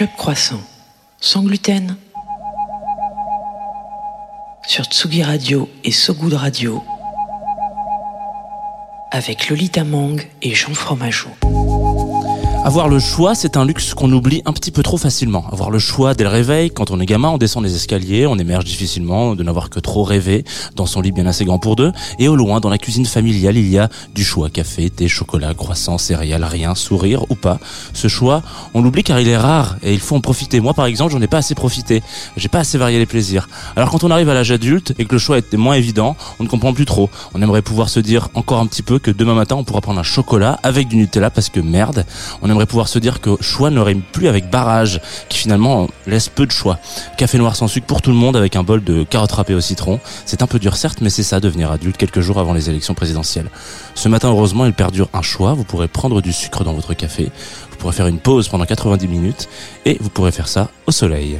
Club Croissant, sans gluten. Sur Tsugi Radio et So Good Radio. Avec Lolita Mang et Jean Fromageau. Avoir le choix, c'est un luxe qu'on oublie un petit peu trop facilement. Avoir le choix dès le réveil, quand on est gamin, on descend les escaliers, on émerge difficilement, de n'avoir que trop rêvé, dans son lit bien assez grand pour deux, et au loin, dans la cuisine familiale, il y a du choix, café, thé, chocolat, croissant, céréales, rien, sourire ou pas. Ce choix, on l'oublie car il est rare, et il faut en profiter. Moi, par exemple, j'en ai pas assez profité. J'ai pas assez varié les plaisirs. Alors quand on arrive à l'âge adulte, et que le choix est moins évident, on ne comprend plus trop. On aimerait pouvoir se dire encore un petit peu que demain matin, on pourra prendre un chocolat avec du Nutella parce que merde, aimerait pouvoir se dire que choix ne rime plus avec barrage, qui finalement laisse peu de choix. Café noir sans sucre pour tout le monde avec un bol de carottes râpées au citron. C'est un peu dur certes, mais c'est ça devenir adulte quelques jours avant les élections présidentielles. Ce matin, heureusement, il perdure un choix. Vous pourrez prendre du sucre dans votre café. Vous pourrez faire une pause pendant 90 minutes et vous pourrez faire ça au soleil.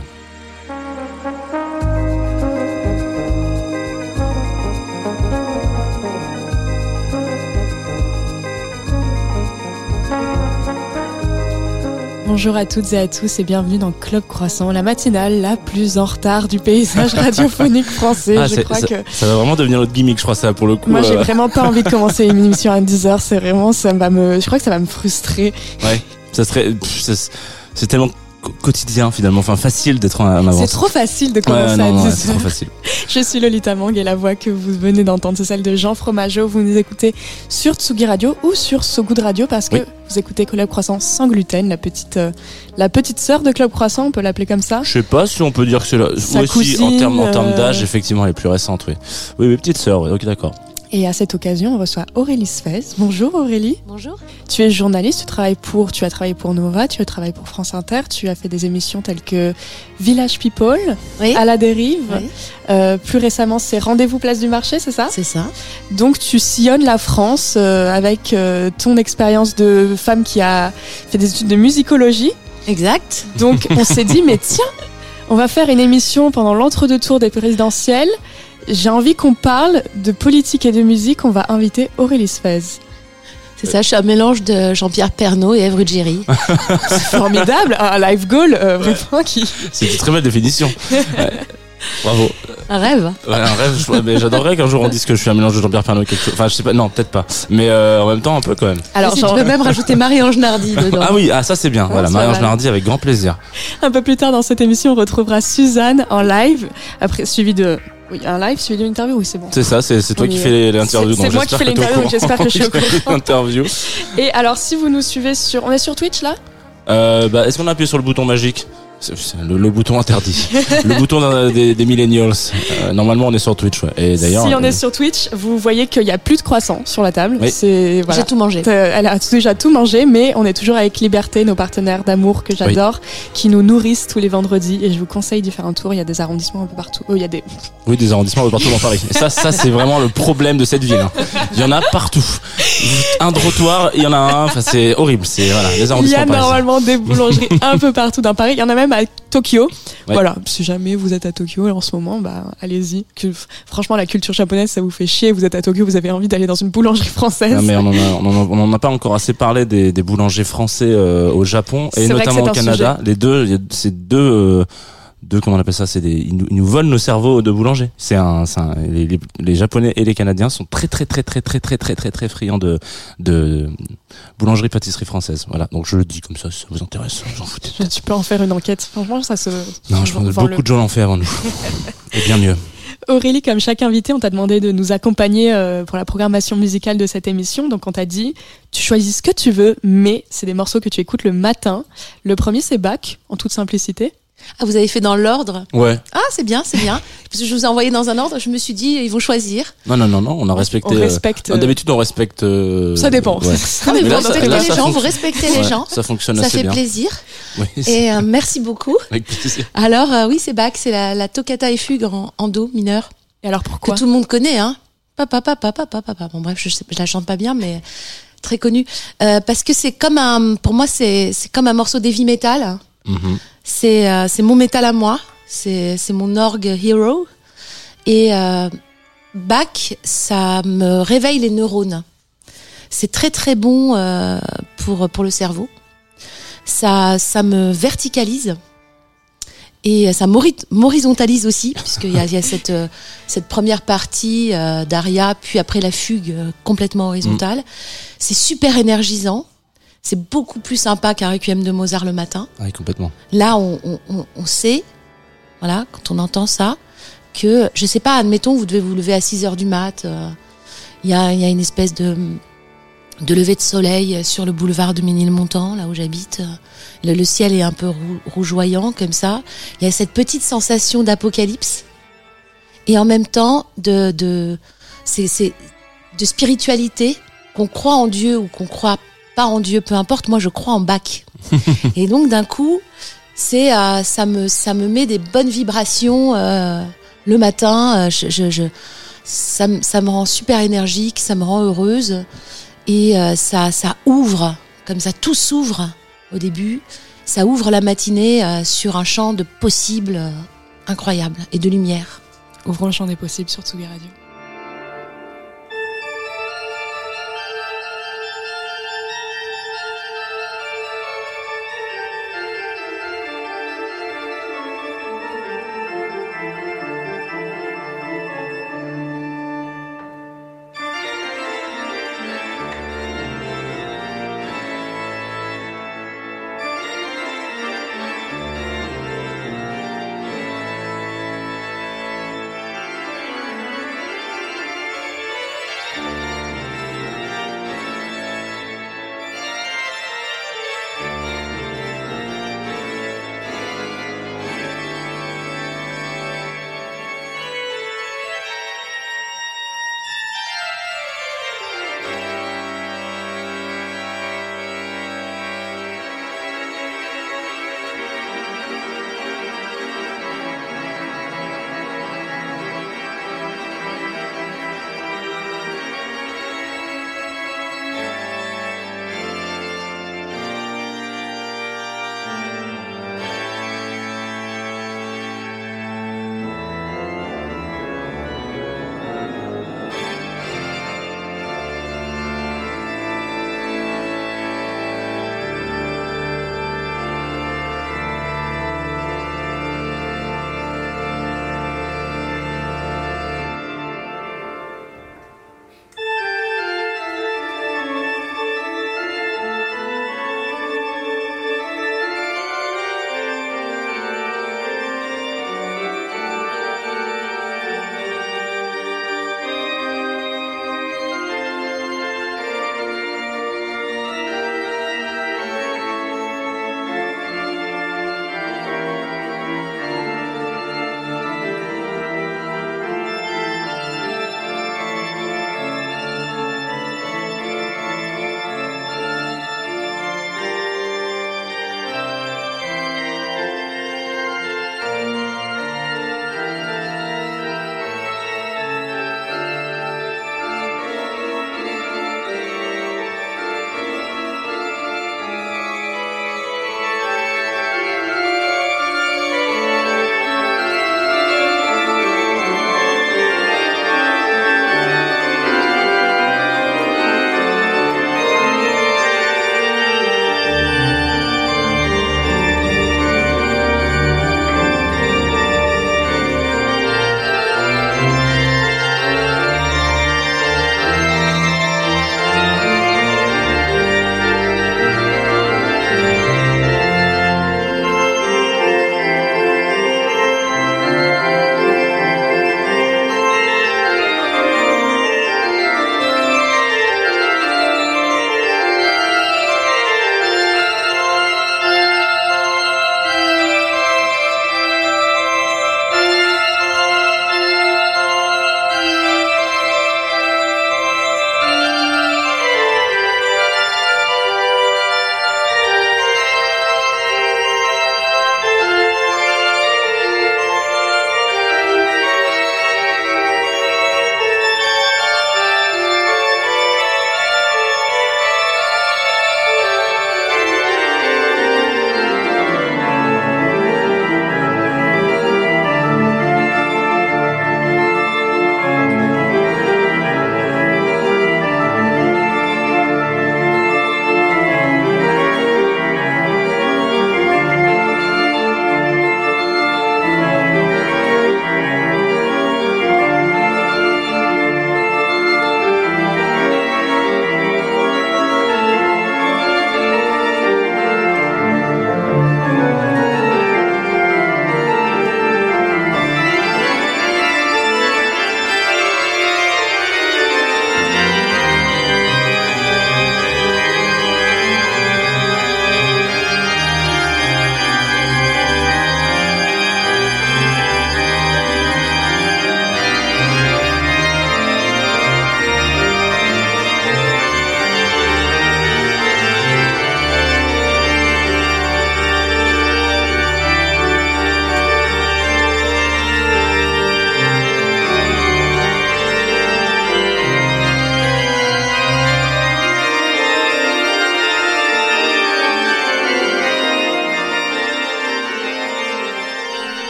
Bonjour à toutes et à tous et bienvenue dans Club Croissant, la matinale la plus en retard du paysage radiophonique français. Ah, je crois ça, que ça va vraiment devenir notre gimmick, je crois, ça, pour le coup. moi j'ai euh, vraiment pas envie de commencer une émission à 10h, c'est vraiment ça va me je crois que ça va me frustrer. Ouais, ça serait, c'est tellement quotidien finalement, enfin facile d'être en avance. C'est trop facile de Ouais, commencer non, non, à ouais, 10h. c'est trop facile. Je suis Lolita Mang et la voix que vous venez d'entendre c'est celle de Jean Fromageau. Vous nous écoutez sur Tsugi Radio ou sur So Good Radio parce que Oui. vous écoutez Club Croissant sans gluten, la petite euh, la petite sœur de Club Croissant, on peut l'appeler comme ça. Je sais pas si on peut dire que c'est la. Sa oui, si, en termes en termes euh, d'âge, effectivement, elle est plus récente, oui. Oui, mes petites sœurs, oui, ok, d'accord. Et à cette occasion, on reçoit Aurélie Sfez. Bonjour Aurélie. Bonjour. Tu es journaliste, tu travailles pour, tu as travaillé pour Nova, tu as travaillé pour France Inter, tu as fait des émissions telles que Village People, Oui. À la dérive. Oui. Euh, plus récemment, c'est Rendez-vous Place du Marché, c'est ça? C'est ça. Donc tu sillonnes la France euh, avec euh, ton expérience de femme qui a fait des études de musicologie. Exact. Donc on s'est dit, mais tiens, on va faire une émission pendant l'entre-deux tours des présidentielles. J'ai envie qu'on parle de politique et de musique. On va inviter Aurélie Sfez. C'est ça, je suis un mélange de Jean-Pierre Pernaud et Ève Ruggieri. C'est formidable, un live goal euh, vraiment qui. C'est une très belle définition. Bravo. Un rêve. Ouais, un rêve. mais J'adorerais qu'un jour on dise que je suis un mélange de Jean-Pierre Pernaut et quelque chose. Enfin, je sais pas. Non, peut-être pas. Mais euh, en même temps, un peu quand même. Alors si genre, tu peux même rajouter Marie-Ange Nardi dedans. Ah oui, ah ça c'est bien. voilà, Marie-Ange. Nardi avec grand plaisir. un peu plus tard dans cette émission, on retrouvera Suzanne en live, après suivi de. Oui, un live suivi d'une interview, oui, c'est bon. C'est ça, c'est toi qui fais l'interview. C'est- moi qui fais l'interview, donc j'espère que je suis au courant. L'interview. Et alors, si vous nous suivez sur. On est sur Twitch là? Euh, bah, est-ce qu'on a appuyé sur le bouton magique? Le, le bouton interdit. le bouton des, des millennials. Euh, normalement, on est sur Twitch. Ouais. Et d'ailleurs, Si on euh, est sur Twitch, vous voyez qu'il n'y a plus de croissants sur la table. Oui. C'est. Voilà. J'ai tout mangé. Euh, Elle a déjà tout mangé, mais on est toujours avec Liberté, nos partenaires d'amour que j'adore, qui nous nourrissent tous les vendredis. Et je vous conseille d'y faire un tour. Il y a des arrondissements un peu partout. Oh, il y a des. oui, des arrondissements un peu partout dans Paris. Et ça, ça c'est vraiment le problème de cette ville. hein. Il y en a partout. Un trottoir, il y en a un. Enfin, c'est horrible. C'est voilà, les Il y arrondissements a normalement des boulangeries un peu partout dans Paris. Il y en a même à Tokyo. Ouais. Voilà. Si jamais vous êtes à Tokyo en ce moment, bah allez-y. Franchement, la culture japonaise, ça vous fait chier. Vous êtes à Tokyo, vous avez envie d'aller dans une boulangerie française. Non, mais on en, a, on, en a, pas encore assez parlé des, des boulangers français au au Japon et notamment au Canada. Les deux, il y a- c'est deux, euh, deux comment on appelle ça C'est des, ils nous, ils nous volent nos cerveaux de boulanger. C'est un, un- les, les, les Japonais et les Canadiens sont très très très très très très très très très friands de de boulangerie pâtisserie française. Voilà. Donc je le dis comme ça, si ça vous intéresse, j'en foutez. Tu peux en faire une enquête. Franchement, ça se. Non, je pense que beaucoup de gens l'ont fait avant nous. et bien mieux. Aurélie, comme chaque invité, on t'a demandé de nous accompagner euh, pour la programmation musicale de cette émission. Donc on t'a dit, tu choisis ce que tu veux, mais c'est des morceaux que tu écoutes le matin. Le premier, c'est Bach, en toute simplicité. Ah, vous avez fait dans l'ordre Ouais. Ah, c'est bien, c'est bien. Parce que je vous ai envoyé dans un ordre, je me suis dit, ils vont choisir. Non, non, non, non. On a respecté. On euh, respecte. ah, D'habitude, on respecte. euh, Ça dépend. ouais. Ça Mais Mais vous là, ça- respectez là, les ça gens, vous fonctionne. respectez Ouais, les gens. Ça fonctionne Ça assez fait bien. plaisir. Oui, c'est- Et euh, merci beaucoup. avec plaisir. Alors, euh, oui, c'est Bach, c'est la, la toccata et fugue en, en do mineur. Et alors pourquoi que tout le monde connaît, hein. Papa, papa, papa, papa. Bon, bref, je, sais, je la chante pas bien, mais très connue. Euh, parce que c'est comme un, pour moi, c'est, c'est comme un morceau d'heavy metal. Mhm. C'est, euh, mon métal à moi. C'est, mon orgue hero. Et euh, Bach, ça me réveille les neurones. C'est très très bon euh, pour pour le cerveau. ça, ça me verticalise et ça m'horizontalise aussi, puisqu'il y y a cette, euh, cette première partie euh, d'Aria, puis après la fugue euh, complètement horizontale. C'est super énergisant. C'est beaucoup plus sympa qu'un requiem de Mozart le matin. Oui, complètement. Là, on, on, on sait, voilà, quand on entend ça, que, je sais pas, admettons, vous devez vous lever à 6 heures du mat, il y, a, y a une espèce de, de lever de soleil sur le boulevard de Ménilmontant, là où j'habite. Le, le, ciel est un peu rougeoyant comme ça. Il y a cette petite sensation d'apocalypse et en même temps de de c'est c'est de spiritualité qu'on croit en Dieu ou qu'on croit pas en Dieu, peu importe. Moi, je crois en Bach. et donc d'un coup, c'est euh, ça me ça me met des bonnes vibrations euh, le matin. Euh, je, je, je ça, ça me rend super énergique, ça me rend heureuse et euh, ça ça ouvre comme ça tout s'ouvre au début. Ça ouvre la matinée euh, sur un champ de possibles euh, incroyables et de lumière. Ouvrons le champ des possibles sur Tsugi Radio.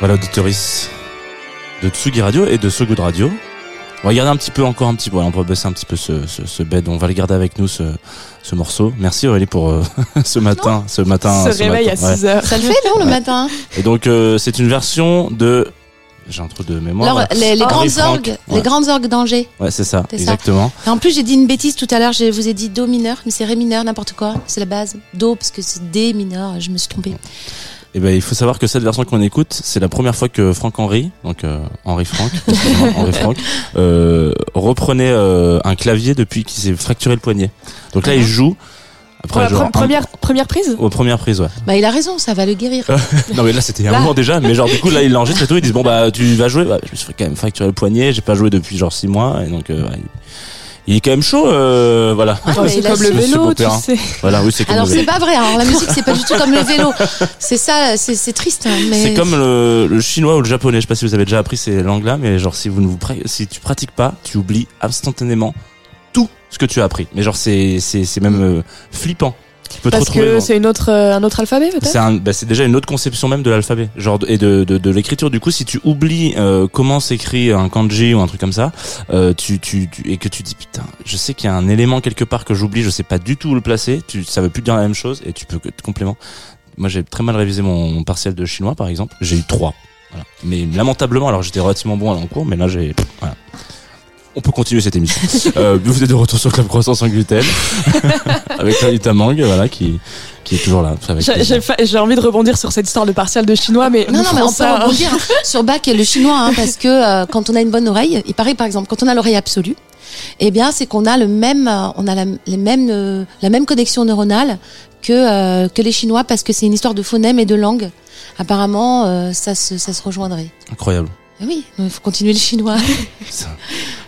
Voilà, auditoris de Tsugi Radio et de So Good Radio. On va garder un petit peu, encore un petit peu, voilà, on va baisser un petit peu ce, ce, ce bed. On va le garder avec nous, ce, ce morceau. Merci Aurélie pour euh, ce matin, ce matin. Se réveille à matin, ouais. 6 heures. Ça le fait, non, le matin Et donc, euh, c'est une version de, j'ai un trou de mémoire. Alors, les, grandes Franck. orgues, Ouais. les grandes orgues d'Angers. Ouais, c'est ça, C'est ça. exactement. Et en plus, j'ai dit une bêtise tout à l'heure. Je vous ai dit do mineur, mais c'est ré mineur, n'importe quoi. C'est la base. Do parce que c'est D mineur. Je me suis trompée. Et ben, il faut savoir que cette version qu'on écoute, c'est la première fois que Franck Henry, donc euh, Henri Franck, Henri Franck, euh, reprenait euh, un clavier depuis qu'il s'est fracturé le poignet. Donc là, il joue. Pour Après, la genre, pre- un- première, première prise aux premières prises, ouais. Bah, il a raison, ça va le guérir. Non mais là c'était il y a un Là. moment déjà, mais genre du coup là il l'enregistre et tout, ils disent bon bah tu vas jouer, bah, je me suis fait quand même fracturer le poignet, j'ai pas joué depuis genre six mois et donc euh, ouais, il, il est quand même chaud, euh, voilà. Ouais, mais C'est comme le vélo, tu Pompérin. sais. Voilà oui c'est comme Alors c'est pas vrai. Alors la musique c'est pas du tout comme le vélo. C'est ça, c'est c'est triste. hein, mais C'est comme le, le chinois ou le japonais, je sais pas si vous avez déjà appris ces langues-là, mais genre si vous ne vous si tu pratiques pas, tu oublies instantanément tout ce que tu as appris. Mais genre c'est c'est c'est même euh, flippant. Tu peux te Parce que c'est une autre, euh, un autre alphabet peut-être C'est un, bah, c'est déjà une autre conception même de l'alphabet, genre et de, de, de l'écriture. Du coup, si tu oublies euh, comment s'écrit un kanji ou un truc comme ça, euh, tu, tu, tu- et que tu dis putain, je sais qu'il y a un élément quelque part que j'oublie, je sais pas du tout où le placer. Tu, ça veut plus dire la même chose et tu peux que complément. Moi, j'ai très mal révisé mon, mon partiel de chinois, par exemple. J'ai eu trois. Voilà. Mais lamentablement, alors j'étais relativement bon en cours, mais là j'ai voilà. On peut continuer cette émission. euh, vous êtes de retour sur Club Croissance sans gluten avec Lolita Mang, voilà, qui qui est toujours là. J'ai- envie de rebondir sur cette histoire de partiel de chinois, mais Non, non, mais on peut rebondir sur Bach et le chinois, hein, parce que euh, quand on a une bonne oreille, il paraît par exemple, quand on a l'oreille absolue, eh bien, c'est qu'on a le même, euh, on a la, les mêmes, euh, la même connexion neuronale que euh, que les Chinois, parce que c'est une histoire de phonème et de langue. Apparemment, euh, ça se, ça se rejoindrait. Incroyable. Eh oui, il faut continuer le chinois. Ça.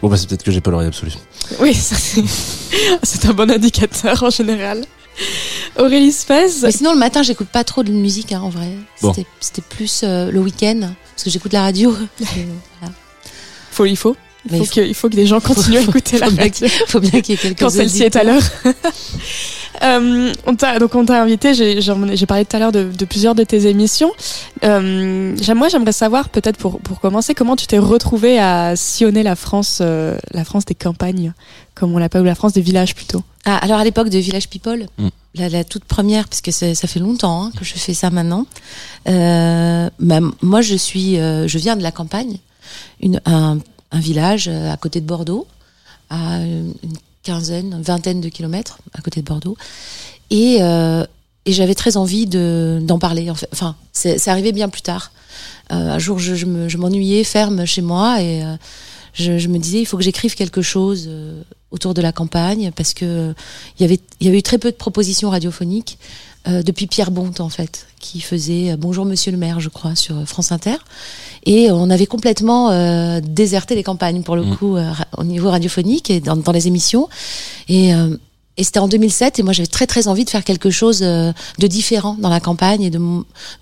Bon bah c'est peut-être que j'ai pas l'oreille absolue. Oui, ça, c'est c'est un bon indicateur en général. Aurélie Spez, Mais sinon, le matin, j'écoute pas trop de musique, hein, en vrai. Bon. C'était c'était plus euh, le week-end, parce que j'écoute la radio. Et voilà. faut, il faut. Il faut, il faut- que, il faut que des gens continuent à écouter la faut bien radio Faut bien qu'il y ait quelques quand celle-ci est à l'heure. Euh, on t'a donc on t'a invité. J'ai parlé tout à l'heure de, de plusieurs de tes émissions. Euh, moi, j'aimerais savoir peut-être pour pour commencer comment tu t'es retrouvé à sillonner la France, euh, la France des campagnes, comme on l'appelle, ou la France des villages plutôt? Ah, alors à l'époque de Village People, Mm. la, la toute première, parce que c'est- ça fait longtemps hein, que je fais ça maintenant. Euh, bah, moi, je suis, euh, je viens de la campagne, une, un, un village à côté de Bordeaux, à une quinzaine, vingtaine de kilomètres à côté de Bordeaux, et, euh, et j'avais très envie de d'en parler. En fait. Enfin, c'est c'est arrivé bien plus tard. Euh, un jour, je, je m'ennuyais ferme chez moi et euh, je, je me disais il faut que j'écrive quelque chose euh, autour de la campagne parce que il y avait il y avait eu très peu de propositions radiophoniques euh, depuis Pierre Bonte en fait qui faisait euh, Bonjour Monsieur le Maire je crois sur euh, France Inter et on avait complètement euh, déserté les campagnes pour le Mm. coup euh, au niveau radiophonique et dans, dans les émissions et euh, et c'était en 2007 et moi j'avais très très envie de faire quelque chose euh, de différent dans la campagne et de,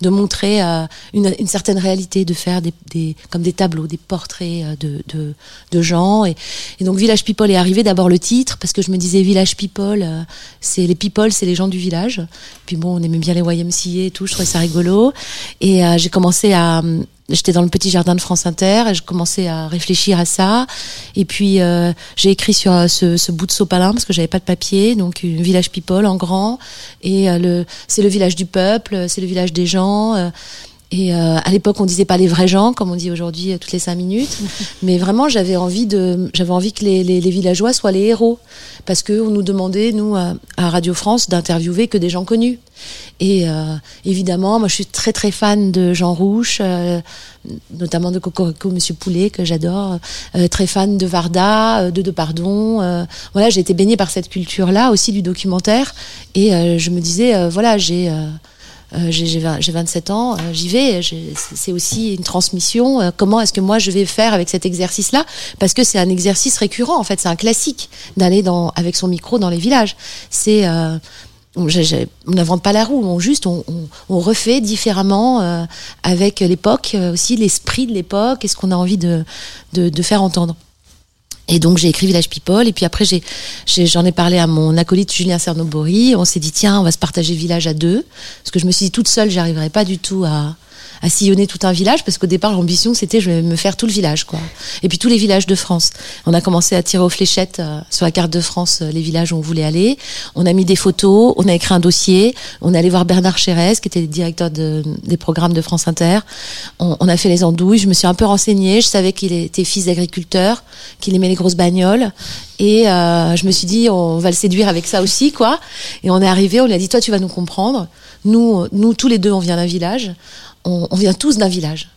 de montrer euh, une, une certaine réalité, de faire des, des comme des tableaux, des portraits euh, de, de, de gens. Et, et donc Village People est arrivé d'abord le titre parce que je me disais Village People, c'est les people, c'est les gens du village. Puis bon, on aimait bien les YMCA et tout, je trouvais ça rigolo. Et j'ai commencé à J'étais dans le petit jardin de France Inter et je commençais à réfléchir à ça. Et puis euh, j'ai écrit sur euh, ce, bout de sopalin parce que j'avais pas de papier, donc une village people en grand. Et euh, le, c'est le village du peuple, c'est le village des gens. Et euh, à l'époque, on disait pas les vrais gens, comme on dit aujourd'hui euh, toutes les cinq minutes. Mais vraiment, j'avais envie de, j'avais envie que les, les, les villageois soient les héros, parce que on nous demandait nous à, à Radio France d'interviewer que des gens connus. Et euh, évidemment, moi, je suis très très fan de Jean Rouche, euh, notamment de Cocorico, Monsieur Poulet que j'adore, euh, très fan de Varda, euh, de Depardon. Euh, voilà, j'ai été baignée par cette culture-là, aussi du documentaire, et euh, je me disais, euh, voilà, j'ai j'ai j'ai 20 j'ai 27 ans, euh, j'y vais. c'est- aussi une transmission. Euh, comment est-ce que moi je vais faire avec cet exercice-là? Parce que c'est un exercice récurrent. En fait, c'est un classique d'aller dans avec son micro dans les villages. C'est euh, on n'invente pas la roue, on juste on, on, on refait différemment euh, avec l'époque euh, aussi l'esprit de l'époque et ce qu'on a envie de, de de faire entendre. Et donc j'ai écrit Village People et puis après j'ai j'en ai, parlé à mon acolyte Julien Cernobori. On s'est dit tiens on va se partager Village à deux parce que je me suis dit toute seule j'arriverais pas du tout à à sillonner tout un village parce qu'au départ l'ambition c'était je vais me faire tout le village quoi. Et puis tous les villages de France. On a commencé à tirer aux fléchettes euh, sur la carte de France euh, les villages où on voulait aller. On a mis des photos, on a écrit un dossier, on est allé voir Bernard Chérez qui était le directeur de, des programmes de France Inter. On, on, a fait les andouilles, je me suis un peu renseignée, je savais qu'il était fils d'agriculteur, qu'il aimait les grosses bagnoles et euh, je me suis dit on va le séduire avec ça aussi quoi. Et on est arrivé, on lui a dit toi tu vas nous comprendre. Nous nous tous les deux on vient d'un village on, vient tous d'un village.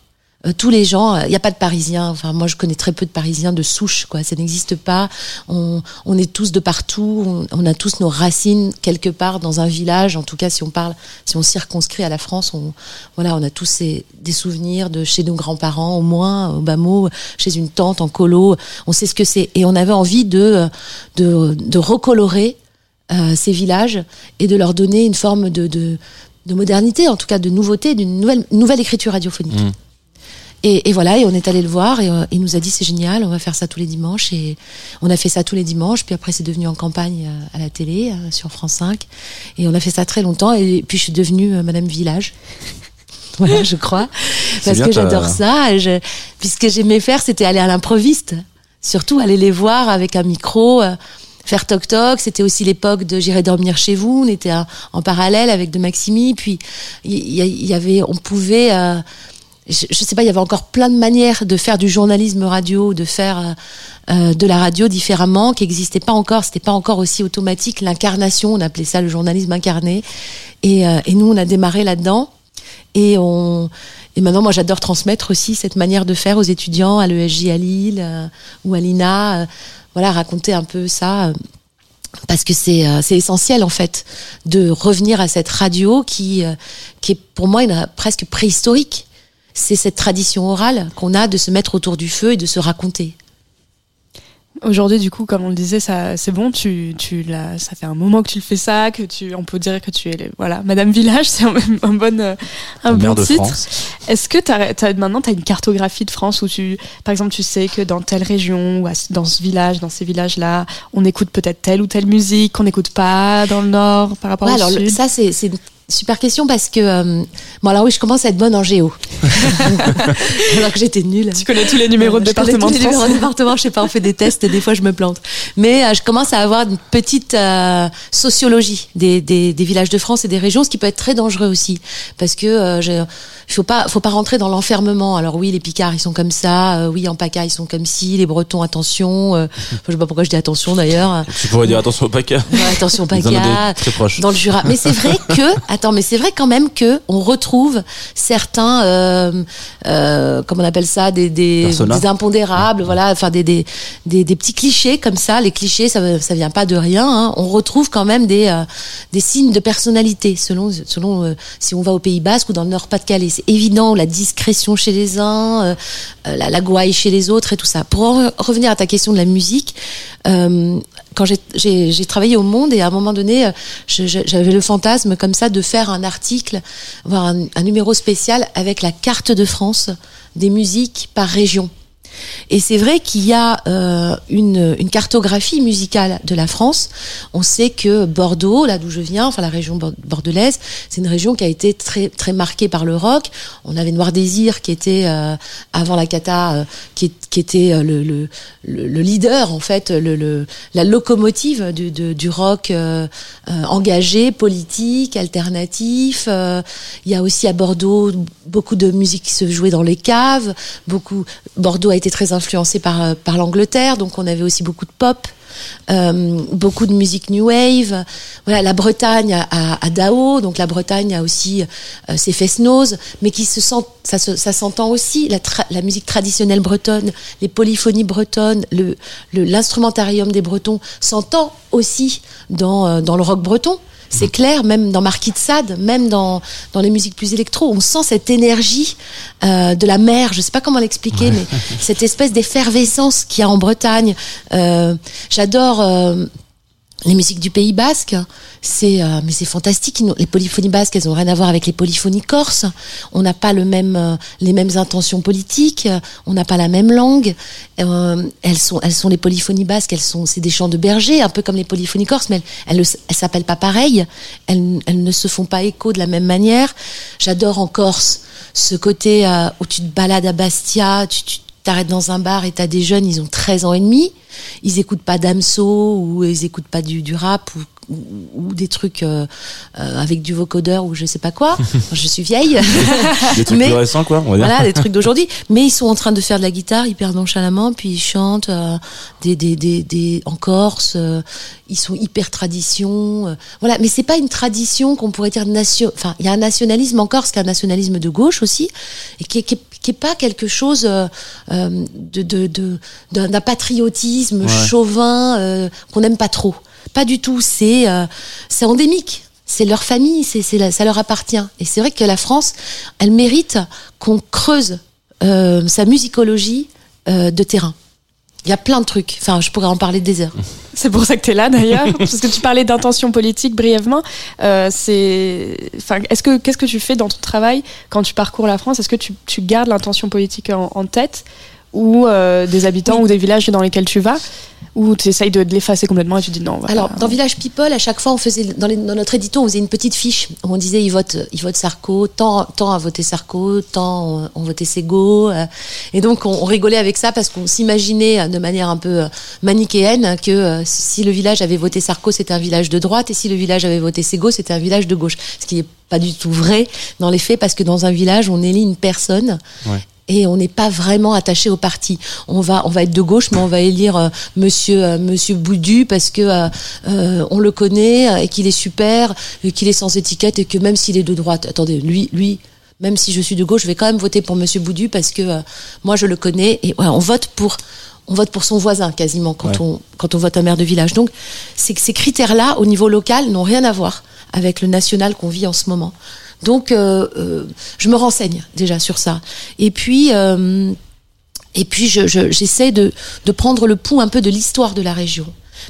Euh, tous les gens, il euh, n'y a pas de Parisiens. Enfin, moi, je connais très peu de Parisiens de souche, quoi. Ça n'existe pas. On, est tous de partout. On, a tous nos racines quelque part dans un village. En tout cas, si on parle, si on circonscrit à la France, on, voilà, on a tous des souvenirs de chez nos grands-parents, au moins, au bas mot, chez une tante en colo. On sait ce que c'est. Et on avait envie de, recolorer euh, ces villages et de leur donner une forme de modernité, en tout cas de nouveauté, d'une nouvelle, nouvelle écriture radiophonique. Mm. Et, et, voilà, et on est allé le voir et euh, il nous a dit c'est génial, on va faire ça tous les dimanches et on a fait ça tous les dimanches. Puis après c'est devenu en campagne euh, à la télé euh, sur France 5 et on a fait ça très longtemps et puis je suis devenue Madame Village. voilà, je crois, parce que j'adore ça. Je, puisque j'aimais faire, c'était aller à l'improviste, surtout aller les voir avec un micro faire toc toc. C'était aussi l'époque de J'irai dormir chez vous. On était en parallèle avec de Maximi. Puis il y, avait, on pouvait, euh, je, sais pas, il y avait encore plein de manières de faire du journalisme radio, de faire euh, euh, de la radio différemment, qui n'existait pas encore. C'était pas encore aussi automatique. L'incarnation, on appelait ça le journalisme incarné. Et, et nous, on a démarré là-dedans. Et on et maintenant, moi, j'adore transmettre aussi cette manière de faire aux étudiants à l'ESJ à Lille ou à l'INA voilà, raconter un peu ça euh, parce que c'est euh, essentiel en fait de revenir à cette radio qui euh, qui est pour moi une, presque préhistorique. C'est cette tradition orale qu'on a de se mettre autour du feu et de se raconter. Aujourd'hui, du coup, comme on le disait, ça, c'est bon. Tu, tu ça fait un moment que tu le fais ça, que tu, on peut dire que tu es, voilà, Madame Village, c'est un, un bon, euh, un bon titre. Est-ce que t'as, t'as, maintenant, tu as une cartographie de France où tu, par exemple, tu sais que dans telle région ou dans ce village, dans ces villages-là, on écoute peut-être telle ou telle musique qu'on n'écoute pas dans le Nord par rapport au alors, Sud? Ça, c'est, c'est Super question parce que euh, bon alors oui je commence à être bonne en géo alors que j'étais nulle. Tu connais tous les numéros de département. Tous les numéros de département, je sais pas, on fait des tests et des fois je me plante. Mais euh, je commence à avoir une petite euh, sociologie des, des, des, villages de France et des régions, ce qui peut être très dangereux aussi parce que je, il faut pas faut pas rentrer dans l'enfermement. Alors oui les Picards ils sont comme ça, oui en PACA ils sont comme ci, les Bretons attention. je sais pas pourquoi je dis attention d'ailleurs. Tu pourrais dire attention au PACA. attention au PACA. Très proche. Dans le Jura. Mais c'est vrai que Attends, mais c'est vrai quand même que on retrouve certains, euh, euh, comment on appelle ça, des, des, des impondérables, voilà, enfin des, des, des, des, petits clichés comme ça. Les clichés, ça, ça vient pas de rien. Hein. On retrouve quand même des, euh, des signes de personnalité selon, selon euh, si on va au Pays Basque ou dans le Nord-Pas-de-Calais. C'est évident, la discrétion chez les uns, euh, la, la gouaille chez les autres et tout ça. Pour en revenir à ta question de la musique, quand j'ai travaillé au Monde et à un moment donné, j'avais le fantasme comme ça de faire un article, voire un, numéro spécial avec la carte de France des musiques par région. Et c'est vrai qu'il y a euh, une, une, cartographie musicale de la France. On sait que Bordeaux, là d'où je viens, enfin la région bordelaise, c'est une région qui a été très très marquée par le rock. On avait Noir Désir qui était euh, avant la cata, euh, qui, qui, était euh, le, le, le, leader en fait, le, la locomotive du, du rock euh, engagé, politique, alternatif. il y a aussi à Bordeaux beaucoup de musique qui se jouait dans les caves. Beaucoup Bordeaux a été très influencé par, euh, par l'Angleterre, donc on avait aussi beaucoup de pop. Euh, beaucoup de musique new wave. Voilà, la Bretagne a, a, Dao, donc la Bretagne a aussi euh, ses fest mais qui se sent, ça, ça s'entend aussi la, la, musique traditionnelle bretonne, les polyphonies bretonnes, le l'instrumentarium des Bretons s'entend aussi dans euh, dans le rock breton. C'est clair, même dans Marquis de Sade, même dans, dans les musiques plus électro, on sent cette énergie euh, de la mer. Je sais pas comment l'expliquer, mais cette espèce d'effervescence qu'il y a en Bretagne. Euh, J'adore. Euh, les musiques du Pays Basque, c'est euh, mais c'est fantastique. Les polyphonies basques, elles ont rien à voir avec les polyphonies corses. On n'a pas le même euh, les mêmes intentions politiques. On n'a pas la même langue. Euh, elles sont elles sont les polyphonies basques. Elles sont c'est des chants de berger, un peu comme les polyphonies corses, mais elles elles s'appellent pas pareil. Elles, elles ne se font pas écho de la même manière. J'adore en Corse ce côté euh, où tu te balades à Bastia, tu, tu t'arrêtes dans un bar et t'as des jeunes, ils ont 13 ans et demi, ils écoutent pas Damso ou ils écoutent pas du, du rap ou, ou, ou des trucs euh, euh, avec du vocodeur ou je sais pas quoi. je suis vieille. Des trucs Mais- plus récents, quoi, on va dire. voilà, des trucs d'aujourd'hui. Mais ils sont en train de faire de la guitare hyper nonchalamment, puis ils chantent euh, des, des, des, des, en Corse. euh, ils sont hyper tradition. euh, voilà, mais c'est pas une tradition qu'on pourrait dire nation. Enfin, il y a un nationalisme en Corse, qui est un nationalisme de gauche aussi, et qui qui qui est pas quelque chose euh, euh, de, de, de, d'un d'un patriotisme Ouais. chauvin euh, qu'on n'aime pas trop. Pas du tout. C'est euh, c'est endémique. C'est leur famille, c'est ça leur appartient. Et c'est vrai que la France, elle mérite qu'on creuse euh, sa musicologie euh, de terrain. Il y a plein de trucs. Enfin, je pourrais en parler des heures. C'est pour ça que tu es là d'ailleurs, parce que tu parlais d'intention politique brièvement. Euh, c'est, enfin, est-ce que qu'est-ce que tu fais dans ton travail quand tu parcours la France? Est-ce que tu, tu gardes l'intention politique en, en tête? Ou euh, des habitants Oui. ou des villages dans lesquels tu vas, ou tu essayes de, de l'effacer complètement et tu dis non. on va Alors, dans Village People, à chaque fois, on faisait dans, les- dans notre édito, on faisait une petite fiche où on disait il vote, il vote Sarko, tant, tant a voté Sarko, tant ont- voté Sego. euh, et donc, on, on rigolait avec ça parce qu'on s'imaginait de manière un peu euh, manichéenne que euh, si le village avait voté Sarko, c'était un village de droite, et si le village avait voté Sego, c'était un village de gauche. Ce qui n'est pas du tout vrai dans les faits parce que dans un village, on élit une personne Ouais. Et on n'est pas vraiment attaché au parti. On va, on va être de gauche, mais on va élire euh, Monsieur euh, Monsieur Boudu parce que euh, euh, on le connaît euh, et qu'il est super, qu'il est sans étiquette et que même s'il est de droite, attendez, lui, lui. Même si je suis de gauche, je vais quand même voter pour Monsieur Boudu parce que euh, moi je le connais et voilà, on vote pour on vote pour son voisin quasiment quand Ouais. on quand on vote un maire de village. Donc c'est que ces critères-là au niveau local n'ont rien à voir avec le national qu'on vit en ce moment. Donc euh, euh, je me renseigne déjà sur ça. Et puis euh, et puis je- je- j'essaie de, de prendre le pouls un peu de l'histoire de la région.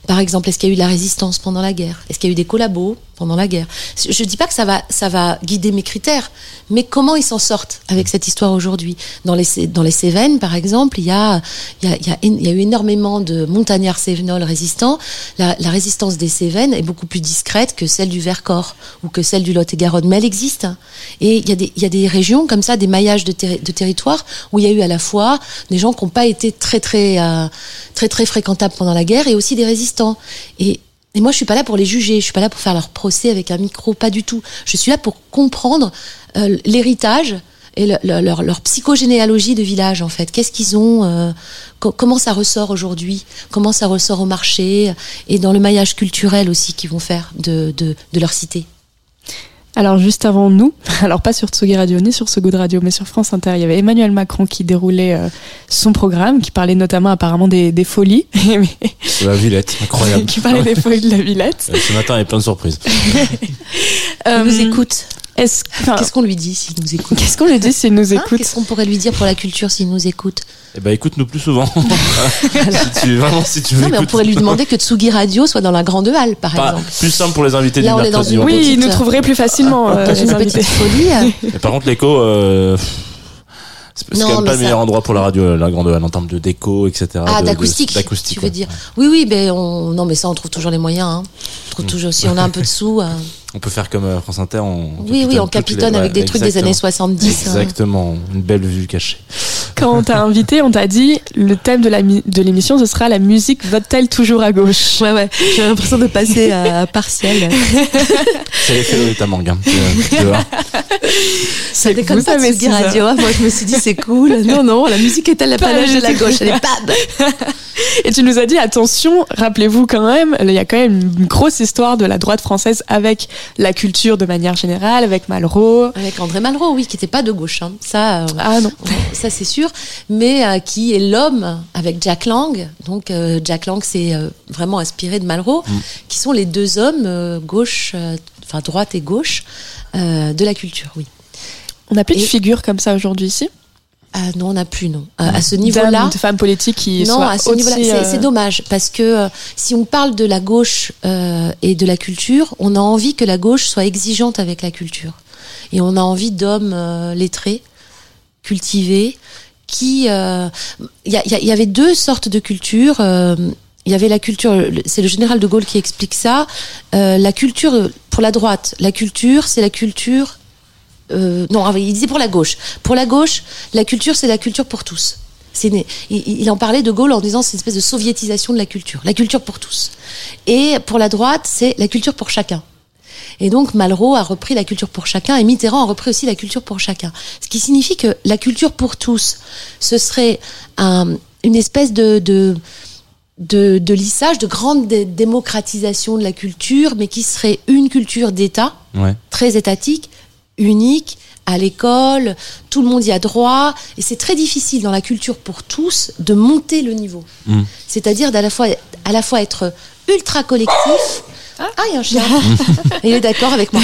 Par exemple, est-ce qu'il y a eu de la résistance pendant la guerre? Est-ce qu'il y a eu des collabos? Pendant la guerre Je dis pas que ça va, ça va guider mes critères, mais comment ils s'en sortent avec cette histoire aujourd'hui? Dans les dans les Cévennes, par exemple, il y a y a, y a, eu énormément de montagnards cévenols résistants. La, résistance des Cévennes est beaucoup plus discrète que celle du Vercors ou que celle du Lot-et-Garonne, mais elle existe. Et il y a des y a des régions comme ça, des maillages de, de territoire où il y a eu à la fois des gens qui n'ont pas été très très euh, très très fréquentables pendant la guerre et aussi des résistants. Et et moi, je suis pas là pour les juger, je suis pas là pour faire leur procès avec un micro, pas du tout. Je suis là pour comprendre euh, l'héritage et le- le- leur, leur psychogénéalogie de village, en fait. Qu'est-ce qu'ils ont euh, co- Comment ça ressort aujourd'hui? Comment ça ressort au marché Et dans le maillage culturel aussi qu'ils vont faire de, de, de leur cité? Alors juste avant nous, alors pas sur Tsugi Radio ni sur So Good Radio, mais sur France Inter, il y avait Emmanuel Macron qui déroulait euh, son programme, qui parlait notamment apparemment des, des folies, la Villette, incroyable. qui parlait des folies de la Villette. Euh, Ce matin, il y a plein de surprises. Il nous Euh, écoute. Qu'est-ce qu'on lui dit s'il nous écoute qu'est-ce qu'on lui dit s'il nous Hein écoute Qu'est-ce qu'on pourrait lui dire pour la culture s'il nous écoute Eh ben, écoute-nous plus souvent. si tu, vraiment, si tu veux. Non, mais on pourrait lui demander que Tsugi Radio soit dans la grande halle, par Pas exemple. plus simple pour les invités Là, du on est dans mercredi. une- Oui, il nous petite- trouverait plus facilement euh, Dans les une invités. petite folie. euh, par contre, l'écho, euh, c'est c'est Non, quand même mais pas le ça- meilleur endroit pour la radio, la grande halle, en termes de déco, etc. Ah, de- d'acoustique. D'acoustique. Tu veux ouais. dire Oui, oui, mais on, non, mais ça, on trouve toujours les moyens. Hein. On trouve Mm. toujours, si on a un peu de sous. euh, On peut faire comme euh, France Inter. On Oui, oui, on toutes les- capitonne ouais, avec des trucs des exactement. années 70. hein. Exactement, une belle vue cachée. Quand on t'a invité, on t'a dit le thème de la mi- de l'émission, ce sera la musique vote-t-elle toujours à gauche? Ouais, ouais. J'ai l'impression de passer à partiel. C'est l'effet de ta mangue. Hein. Ça déconne pas César. Radio. hein. Moi, je me suis dit, c'est cool. Non, non, la musique est-elle Pas l'apanage de la gauche? Elle est pas. Et tu nous as dit attention, rappelez-vous quand même, il y a quand même une grosse histoire de la droite française avec la culture de manière générale, avec Malraux. Avec André Malraux, oui, qui n'était pas de gauche. hein. Ça, euh, Ah non. ça c'est sûr, mais euh, qui est l'homme avec Jack Lang. Donc euh, Jack Lang c'est euh, vraiment inspiré de Malraux, qui sont les deux hommes euh, gauche, euh, enfin droite et gauche euh, de la culture, oui. On n'a plus de figure comme ça aujourd'hui ici. Ah non, on n'a plus non. Euh, à ce niveau-là, de femmes politiques qui non, à ce niveau-là, c'est euh, c'est dommage parce que euh, si on parle de la gauche euh, et de la culture, on a envie que la gauche soit exigeante avec la culture et on a envie d'hommes euh, lettrés, cultivés, qui euh, il y, avait deux sortes de culture. euh, il y avait la culture, c'est le général de Gaulle qui explique ça. euh, la culture pour la droite, la culture, c'est la culture. non, il disait pour la gauche. Pour la gauche, la culture, c'est la culture pour tous. Il, il en parlait de Gaulle en disant c'est une espèce de soviétisation de la culture, la culture pour tous. Et pour la droite, c'est la culture pour chacun. Et donc Malraux a repris la culture pour chacun et Mitterrand a repris aussi la culture pour chacun. Ce qui signifie que la culture pour tous, ce serait un- une espèce de, de, de, de lissage, de grande dé- démocratisation de la culture, mais qui serait une culture d'État, Ouais. très étatique, unique, à l'école, tout le monde y a droit, et c'est très difficile dans la culture pour tous de monter le niveau. Mm. C'est-à-dire d'à la fois, à la fois être ultra collectif. Ah, il y a un chien. Il est d'accord avec moi.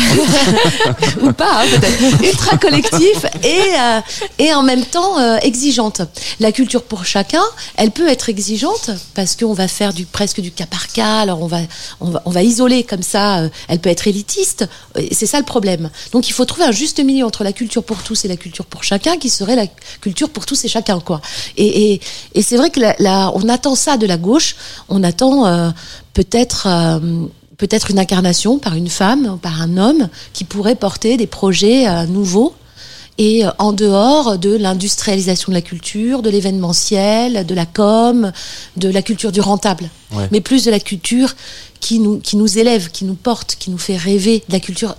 Ou pas, hein, peut-être. Ultra collectif et, euh, et en même temps euh, exigeante. La culture pour chacun, elle peut être exigeante parce qu'on va faire du presque du cas par cas. Alors on va, on va, on va isoler comme ça. euh, elle peut être élitiste. C'est ça le problème. Donc il faut trouver un juste milieu entre la culture pour tous et la culture pour chacun, qui serait la culture pour tous et chacun, quoi. Et, et, et c'est vrai que la, la- on attend ça de la gauche. On attend peut-être. Peut-être une incarnation par une femme, par un homme, qui pourrait porter des projets euh, nouveaux et euh, en dehors de l'industrialisation de la culture, de l'événementiel, de la com, de la culture du rentable, Ouais. mais plus de la culture qui nous, qui nous élève, qui nous porte, qui nous fait rêver, de la culture,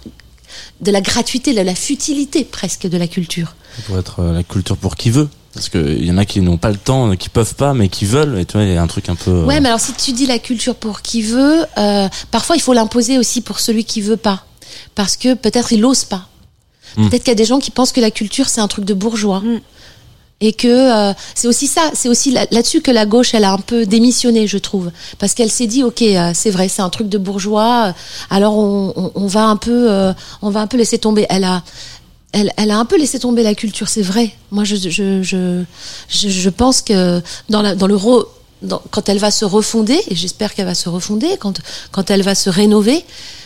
de la gratuité, de la futilité presque de la culture. Ça pourrait être euh, la culture pour qui veut. Parce qu'il y en a qui n'ont pas le temps, qui peuvent pas, mais qui veulent. Et tu vois, il y a un truc un peu. euh, Ouais, mais alors si tu dis la culture pour qui veut, euh, parfois il faut l'imposer aussi pour celui qui veut pas, parce que peut-être il n'ose pas. Mm. Peut-être qu'il y a des gens qui pensent que la culture c'est un truc de bourgeois. Mm. Et que euh, c'est aussi ça, c'est aussi là- là-dessus que la gauche, elle a un peu démissionné, je trouve, parce qu'elle s'est dit, ok, euh, c'est vrai, c'est un truc de bourgeois, euh, alors on, on- on va un peu, euh, on va un peu laisser tomber. Elle a, elle, elle a un peu laissé tomber la culture, c'est vrai. Moi, je, je, je, je, je pense que dans, la, dans le dans- quand elle va se refonder, et j'espère qu'elle va se refonder, quand, quand elle va se rénover,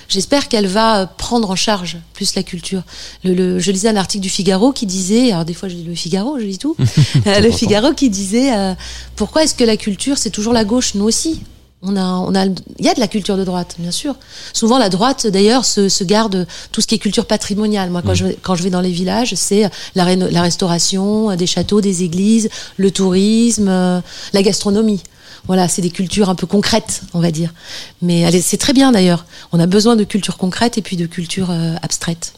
j'espère qu'elle va prendre en charge plus la culture. Le, le- je lisais un article du Figaro qui disait, alors des fois je lis le Figaro, je lis tout, Euh, le Figaro qui disait, euh, pourquoi est-ce que la culture, c'est toujours la gauche, nous aussi on a, on a, il y a de la culture de droite, bien sûr. Souvent, la droite, d'ailleurs, se, se garde tout ce qui est culture patrimoniale. Moi, quand, je, vais- quand je vais dans les villages, c'est la, réno- la restauration, des châteaux, des églises, le tourisme, euh, la gastronomie. Voilà, c'est des cultures un peu concrètes, on va dire. Mais c'est très bien d'ailleurs. On a besoin de culture concrète et puis de culture euh, abstraite.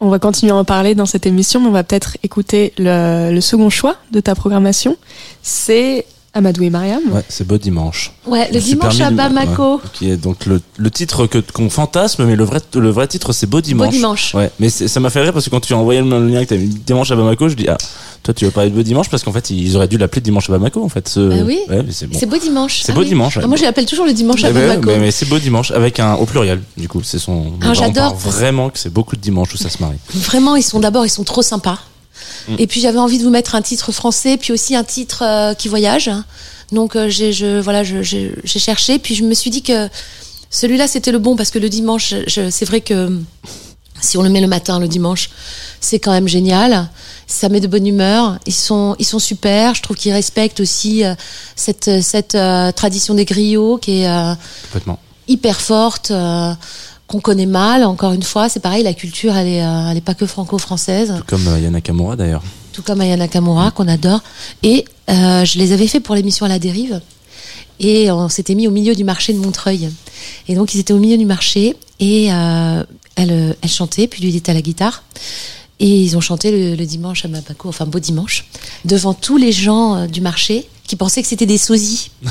On va continuer à en parler dans cette émission, mais on va peut-être écouter le, le second choix de ta programmation. C'est Amadou et Mariam. Ouais, c'est Beau Dimanche. Ouais, le dimanche à Bamako. ouais, qui est donc le, le titre que qu'on fantasme, mais le vrai le vrai titre c'est Beau Dimanche. Beau dimanche. Ouais, mais c'est- ça m'a fait rire parce que quand tu as envoyé le lien que t'as mis Dimanche à Bamako, je dis ah toi tu veux parler de Beau Dimanche parce qu'en fait ils auraient dû l'appeler Dimanche à Bamako en fait. Ce... Bah oui. Ouais, mais c'est bon. C'est beau dimanche. C'est Ah beau oui. dimanche, ouais. Ah, moi, je l'appelle toujours le dimanche à ben, Bamako. mais, mais c'est Beau Dimanche avec un au pluriel. Du coup, c'est son. Ah, j'adore. Vraiment que c'est beaucoup de dimanches où ça se marie. Vraiment, ils sont d'abord, ils sont trop sympas. Mm. Et puis j'avais envie de vous mettre un titre français, puis aussi un titre euh, qui voyage. Donc euh, j'ai, je, voilà, j'ai cherché, puis je me suis dit que celui-là c'était le bon parce que le dimanche, c'est vrai que si on le met le matin, le dimanche, c'est quand même génial. Ça met de bonne humeur. Ils sont, ils sont super. Je trouve qu'ils respectent aussi euh, cette, cette euh, tradition des griots qui est euh, hyper forte, qu'on connaît mal. Encore une fois, c'est pareil, la culture, elle est, euh, elle est pas que franco-française, Tout comme euh, Yana Kamura d'ailleurs. tout comme Ayana Kamura qu'on adore. Et euh, je les avais fait pour l'émission à la dérive. Et on s'était mis au milieu du marché de Montreuil. Et donc ils étaient au milieu du marché et euh, elle, elle chantait, puis lui il était à la guitare. Et ils ont chanté le, le dimanche à Mabako, enfin beau dimanche, devant tous les gens du marché qui pensaient que c'était des sosies.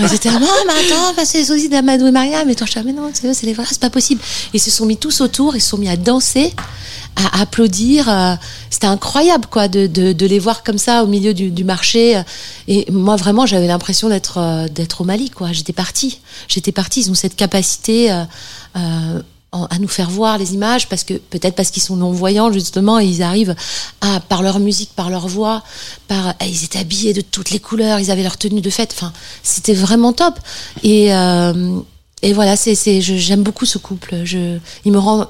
ils étaient non, mais attends, bah, c'est les sosies d'Amadou et Maria. Mais toi, je dis, ah, mais non, c'est eux, c'est les vrais, c'est pas possible. Ils se sont mis tous autour, ils se sont mis à danser, à applaudir. euh, C'était incroyable, quoi, de, de, de les voir comme ça au milieu du, du marché. Et moi, vraiment, j'avais l'impression d'être euh, d'être au Mali, quoi. J'étais partie. J'étais partie. Ils ont cette capacité. euh, euh, à nous faire voir les images parce que peut-être parce qu'ils sont non voyants justement et ils arrivent à par leur musique, par leur voix, par eh, ils étaient habillés de toutes les couleurs, ils avaient leur tenue de fête. Enfin, c'était vraiment top. Et euh, et voilà, c'est c'est j'aime beaucoup ce couple. Je il me rend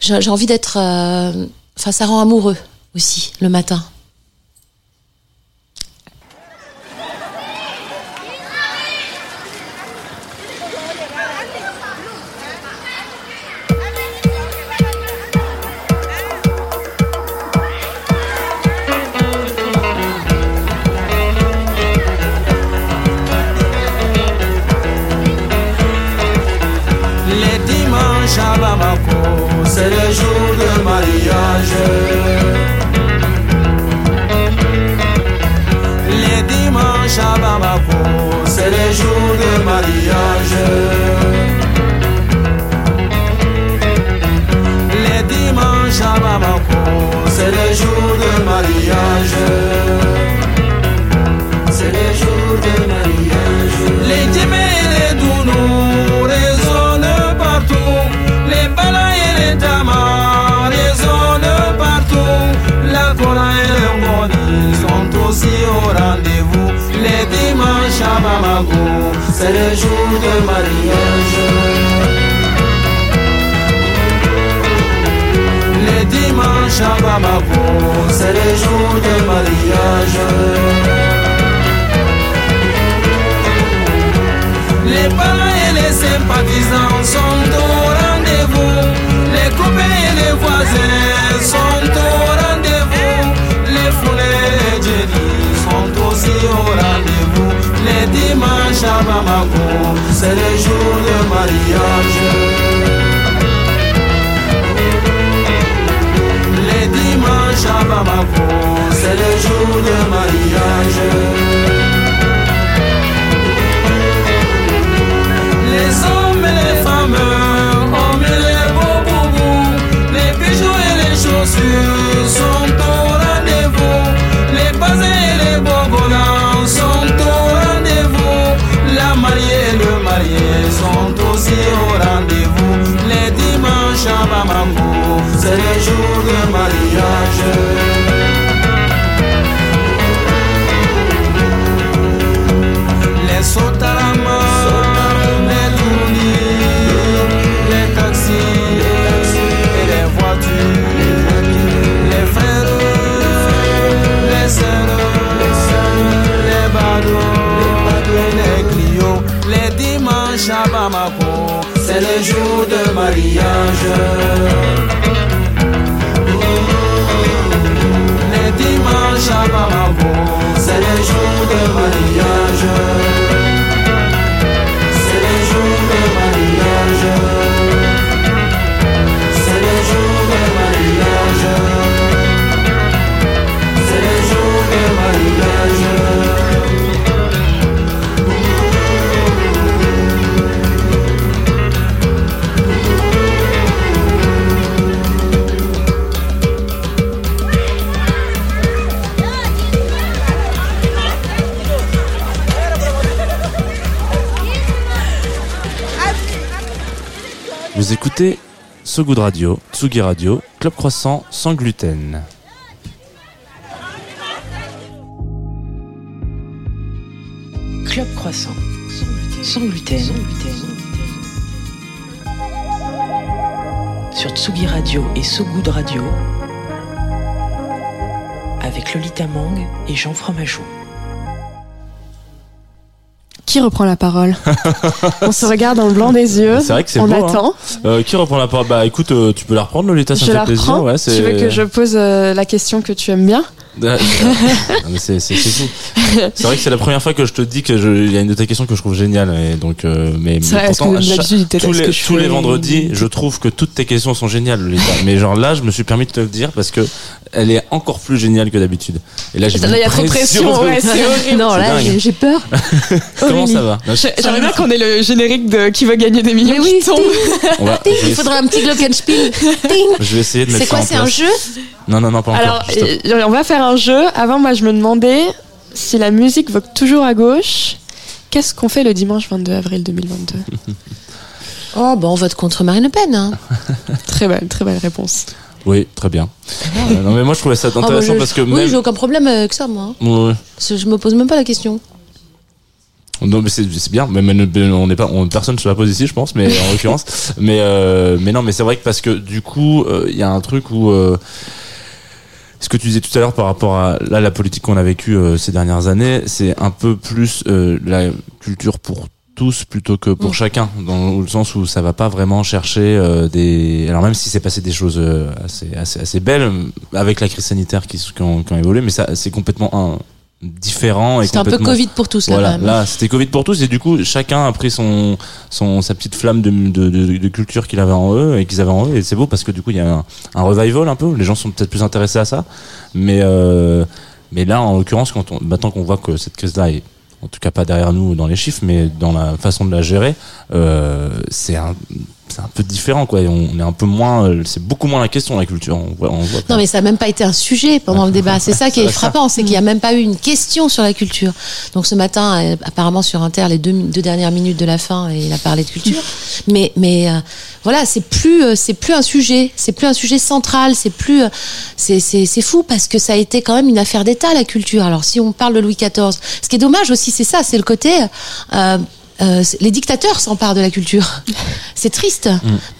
j'ai j'ai envie d'être euh, enfin ça rend amoureux aussi le matin. C'est le jour de mariage. Les dimanches à Bamako, c'est le jour de mariage. Les parents et les sympathisants sont au rendez-vous. Les copains et les voisins sont à Bamako, c'est le jour de mariage. Les dimanches à Bamako, c'est le jour de mariage. Jour de mariage. Écoutez So Radio, Tsugi Radio, Club Croissant sans gluten. Club Croissant. Sans gluten. Sur Tsugi Radio et So Good Radio. Avec Lolita Mang et Jean Fromageau. Qui reprend la parole On se regarde dans le blanc des yeux. C'est vrai que c'est On beau, hein. attend. Euh, qui reprend la parole? Bah écoute, euh, tu peux la reprendre Lolita, ça je me la fait plaisir. reprends. Ouais, tu veux que je pose euh, la question que tu aimes bien? C'est c'est c'est fou. C'est vrai que c'est la première fois que je te dis que il y a une de tes questions que je trouve géniale et donc euh, mais, pourtant, que chaque- tous les que je tous les fais vendredis, je trouve que toutes tes questions sont géniales Lolita. mais genre là, je me suis permis de te le dire parce que elle est encore plus géniale que d'habitude. Et là, j'ai Là, mis il y a trop de pression, ouais, horrible. Non, là, j'ai- peur. Comment ça va? J'ai- J'aimerais bien qu'on ait le générique de Qui veut gagner des millions Mais oui, qui tombe. Va- Il faudrait un petit glockenspiel. Je vais essayer de mettre C'est quoi C'est un jeu Non, non, non, pas encore. Alors, euh, on va faire un jeu. Avant, moi, je me demandais si la musique vogue toujours à gauche. Qu'est-ce qu'on fait le dimanche 22 avril 2022 Oh, bah, on vote contre Marine Le Pen. Hein. Très belle, très belle réponse. Oui, très bien. Euh, non mais moi je trouvais ça Oh, bah, intéressant je- parce que oui, même j'ai aucun problème avec ça, moi. hein. Ouais. Parce que Je me pose même pas la question. Non mais c'est bien, mais mais on n'est pas, on, personne se la pose ici, je pense, mais en l'occurrence, mais euh, mais non, mais c'est vrai que parce que du coup, euh, il y a un truc où euh, ce que tu disais tout à l'heure par rapport à là la politique qu'on a vécue euh, ces dernières années, c'est un peu plus euh, la culture pour tous plutôt que pour Mm. chacun dans le sens où ça va pas vraiment chercher euh, des alors même si c'est passé des choses euh, assez assez assez belles avec la crise sanitaire qui, qui, ont, qui ont évolué mais ça c'est complètement un, différent et C'était un peu Covid pour tous, là, voilà, quand même. là, c'était Covid pour tous et du coup, chacun a pris son, son sa petite flamme de, de, de, de culture qu'il avait en eux et qu'ils avaient en eux et c'est beau parce que du coup, il y a un, un revival un peu. Les gens sont peut-être plus intéressés à ça, mais euh, mais là, en l'occurrence, quand on, maintenant qu'on voit que cette crise-là est en tout cas pas derrière nous dans les chiffres, mais dans la façon de la gérer, euh, c'est un c'est un peu différent quoi. Et on est un peu moins, euh, c'est beaucoup moins la question la culture. On voit, on voit Non, mais ça n'a même pas été un sujet pendant le débat. C'est ça qui est frappant, c'est qu'il n'y a même pas eu une question sur la culture. Donc ce matin, euh, apparemment sur Inter, les deux, deux dernières minutes de la fin, il a parlé de culture. Mais, mais euh, voilà, c'est plus, euh, c'est plus un sujet, c'est plus un sujet central, c'est plus, euh, c'est fou parce que ça a été quand même une affaire d'État la culture. Alors si on parle de Louis XIV, ce qui est dommage aussi, c'est ça, c'est le côté. Euh, les dictateurs s'emparent de la culture. C'est triste,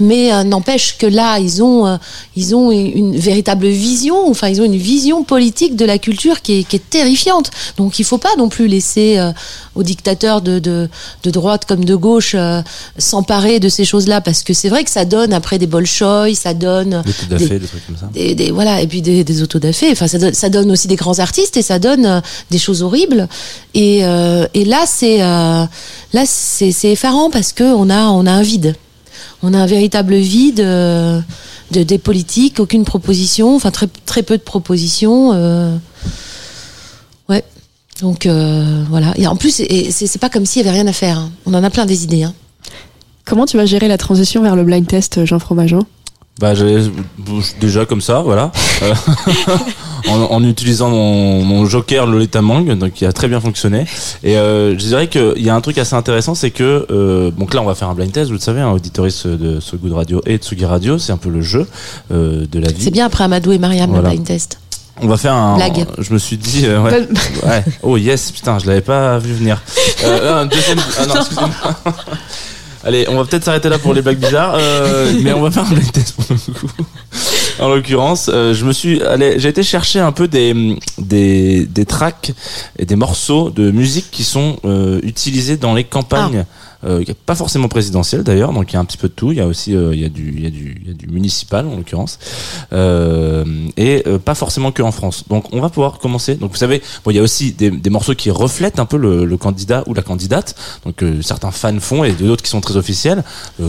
mais euh, n'empêche que là, ils ont, euh, ils ont une, une véritable vision. Enfin, ils ont une vision politique de la culture qui est, qui est terrifiante. Donc, il faut pas non plus laisser euh, aux dictateurs de, de, de droite comme de gauche euh, s'emparer de ces choses-là, parce que c'est vrai que ça donne après des bolchoïs, ça donne des des- des trucs comme ça. des, des- voilà et puis des, des autodafés enfin ça donne, ça donne aussi des grands artistes et ça donne euh, des choses horribles et, euh, et là c'est euh, là c'est c'est effarant parce que on a on a un vide. On a un véritable vide euh, de des politiques aucune proposition enfin très très peu de propositions euh, ouais. Donc euh, voilà. Et en plus c'est pas comme s'il y avait rien à faire hein. on en a plein des idées hein. Comment tu vas gérer la transition vers le blind test, Jean Fromageau? Bah, déjà comme ça, voilà, en, en utilisant mon, mon joker Lolita Mang, donc qui a très bien fonctionné. Et euh, je dirais qu'il y a un truc assez intéressant, c'est que euh, donc là, on va faire un blind test, vous le savez, un auditoriste de So Good Radio et de Tsugi Radio, c'est un peu le jeu euh, de la vie. c'est bien après Amadou et Mariam Voilà. le blind test On va faire un. Blague. Je me suis dit, euh, ouais, ouais. Oh yes, putain, je l'avais pas vu venir. Euh, un deuxième. Ah non, excusez-moi. Allez, on va peut-être s'arrêter là pour les blagues bizarres, euh, mais on va faire un blind test pour le coup. En l'occurrence, euh, je me suis, allez, j'ai été chercher un peu des des des tracks et des morceaux de musique qui sont euh, utilisés dans les campagnes. Euh, pas forcément présidentielles d'ailleurs, donc il y a un petit peu de tout. Il y a aussi euh, il y a du il y a du il y a du municipal en l'occurrence euh, et euh, pas forcément que en France. Donc on va pouvoir commencer. Donc vous savez, bon il y a aussi des, morceaux qui reflètent un peu le, candidat ou la candidate. Donc certains fans font et d'autres qui sont très officiels,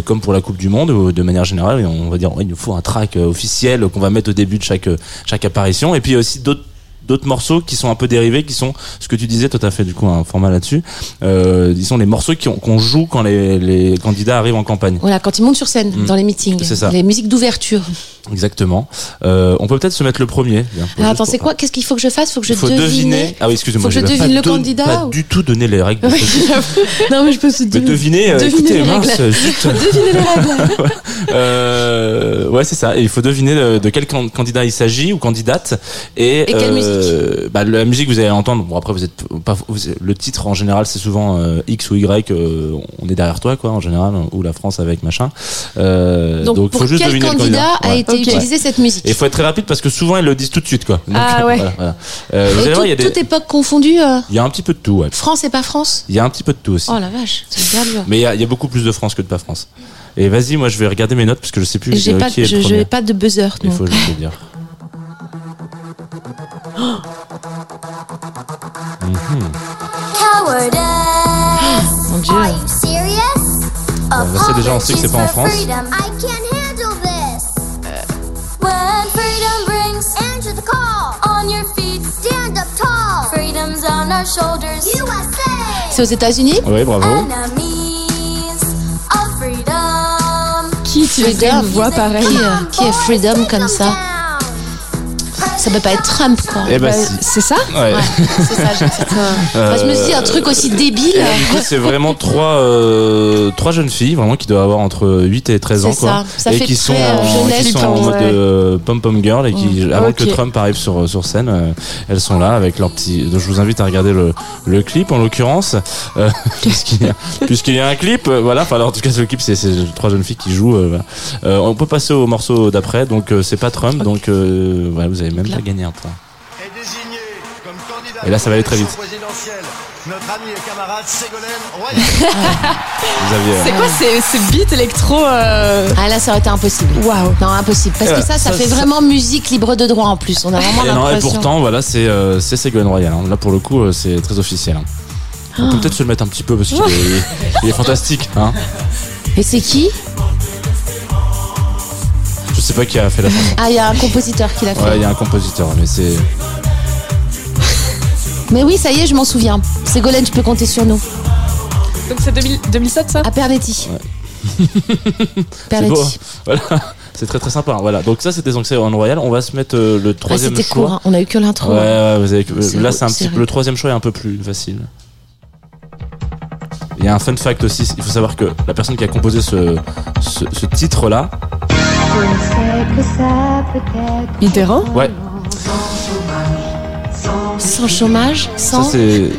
comme pour la Coupe du Monde de manière générale. On va dire ouais, il nous faut un track officiel qu'on va mettre au début de chaque chaque apparition. Et puis il y a aussi d'autres d'autres morceaux qui sont un peu dérivés, qui sont ce que tu disais, toi t'as fait du coup un format là-dessus. Euh, disons les morceaux qu'on joue quand les, les candidats arrivent en campagne. Voilà, quand ils montent sur scène, Mm. dans les meetings, C'est ça. les musiques d'ouverture. Exactement. Euh, on peut peut-être se mettre le premier. bien, juste attends, c'est quoi Qu'est-ce qu'il faut que je fasse? Faut que je faut devine. deviner. Ah oui, excusez-moi. Faut que je devine le don- candidat Pas ou- du tout donné les règles. non, mais je peux se Mais deviner. deviner, euh, Devinez écoutez, les mince, règles. zut. Devinez les règles. Euh, ouais, c'est ça. Et il faut deviner de, de quel can- candidat il s'agit ou candidate. Et, Et quelle euh, bah, la musique, vous allez entendre. Bon, après, vous êtes pas. vous- le titre en général, c'est souvent euh, X ou Y. euh, on est derrière toi, quoi, en général, ou la France avec machin. Euh, Donc, donc, pour faut juste quel deviner le candidat candidat. a Ouais. été Ok. utilisée cette musique Et il faut être très rapide parce que souvent ils le disent tout de suite, quoi. Donc, Ah ouais. voilà, voilà. Euh, vous Et allez voir, il y a tout- des- toute époque confondue, euh, il y a un petit peu de tout, ouais. France et pas France? Il y a un petit peu de tout aussi. Oh la vache, c'est bien dur. Mais il y, a, y a beaucoup plus de France que de pas France. Et vas-y, moi je vais regarder mes notes parce que je sais plus J'ai euh, pas, qui est je, n'ai pas de buzzer. Il faut juste le dire. Cowardice. Mon Dieu. Bon, bah, c'est déjà, on sait que c'est pas en France. C'est aux États-Unis. Oui, bravo. Qui utiliserait Freedom. une voix pareille Qui, qui est freedom comme ça? Ça peut pas être Trump, quoi. Eh ben, Bah, si. c'est ça Ouais. Ouais, c'est ça, j'ai dit. Enfin, je me suis dit, un truc aussi débile. Et là, du coup, c'est vraiment trois, euh, trois jeunes filles, vraiment, qui doivent avoir entre 8 et 13 ans, C'est quoi. ça. Ça et fait qui très, sont, euh, en, jeunesse, qui sont je en pense. mode Ouais. euh, pom-pom girl et qui, avant que Ok. Trump arrive sur, sur scène, euh, elles sont là avec leur petit. Donc, je vous invite à regarder le, le clip, en l'occurrence, euh, puisqu'il y a, puisqu'il y a un clip, euh, voilà. Enfin, alors, en tout cas, le clip, c'est c'est trois jeunes filles qui jouent. euh, voilà. Euh, on peut passer au morceau d'après, donc euh, c'est pas Trump, donc euh, voilà, vous avez même pas gagné un point. Et là, ça va aller très vite. notre ami et camarade Ségolène C'est quoi ces, ces beats électro euh, Ah là, ça aurait été impossible. Waouh. Non, impossible. Parce que Euh, ça, ça, ça, fait ça- vraiment musique libre de droit en plus. On a vraiment Et, non, et l'impression. pourtant, voilà, c'est euh, c'est Ségolène Royal. hein. Là, pour le coup, euh, c'est très officiel. hein. On peut peut-être se le mettre un petit peu parce qu'il est, est fantastique. Hein. Et c'est qui? Sais pas qui a fait la chanson. Ah, il y a un compositeur qui l'a fait. Ouais, il y a un compositeur, mais c'est. Mais oui, ça y est, je m'en souviens. Ségolène, tu peux compter sur nous. Donc c'est 2000 2007 ça? À Pernetti. C'est Pernetti. beau. Voilà. C'est très très sympa. Voilà. Donc ça, c'était donc Ségolène Royal. On va se mettre euh, le Ah, troisième c'était choix. court, hein. on a eu que l'intro. Ouais, ouais, vous avez- C'est là c'est un c'est petit vrai. le troisième choix est un peu plus facile. Il y a un fun fact aussi, il faut savoir que la personne qui a composé ce, ce, ce titre là, Mitterrand ouais, Sans chômage, ça sans c'est,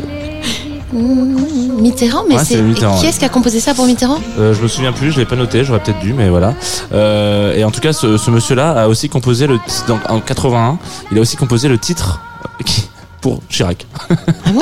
Mmh, Mitterrand, mais Ouais, c'est c'est Mitterrand, qui ouais. est-ce qui a composé ça pour Mitterrand? Euh, je me souviens plus, je l'ai pas noté, j'aurais peut-être dû, mais voilà. Euh, et en tout cas, ce, ce monsieur-là a aussi composé le, donc, en 81, il a aussi composé le titre qui- pour Chirac. Ah bon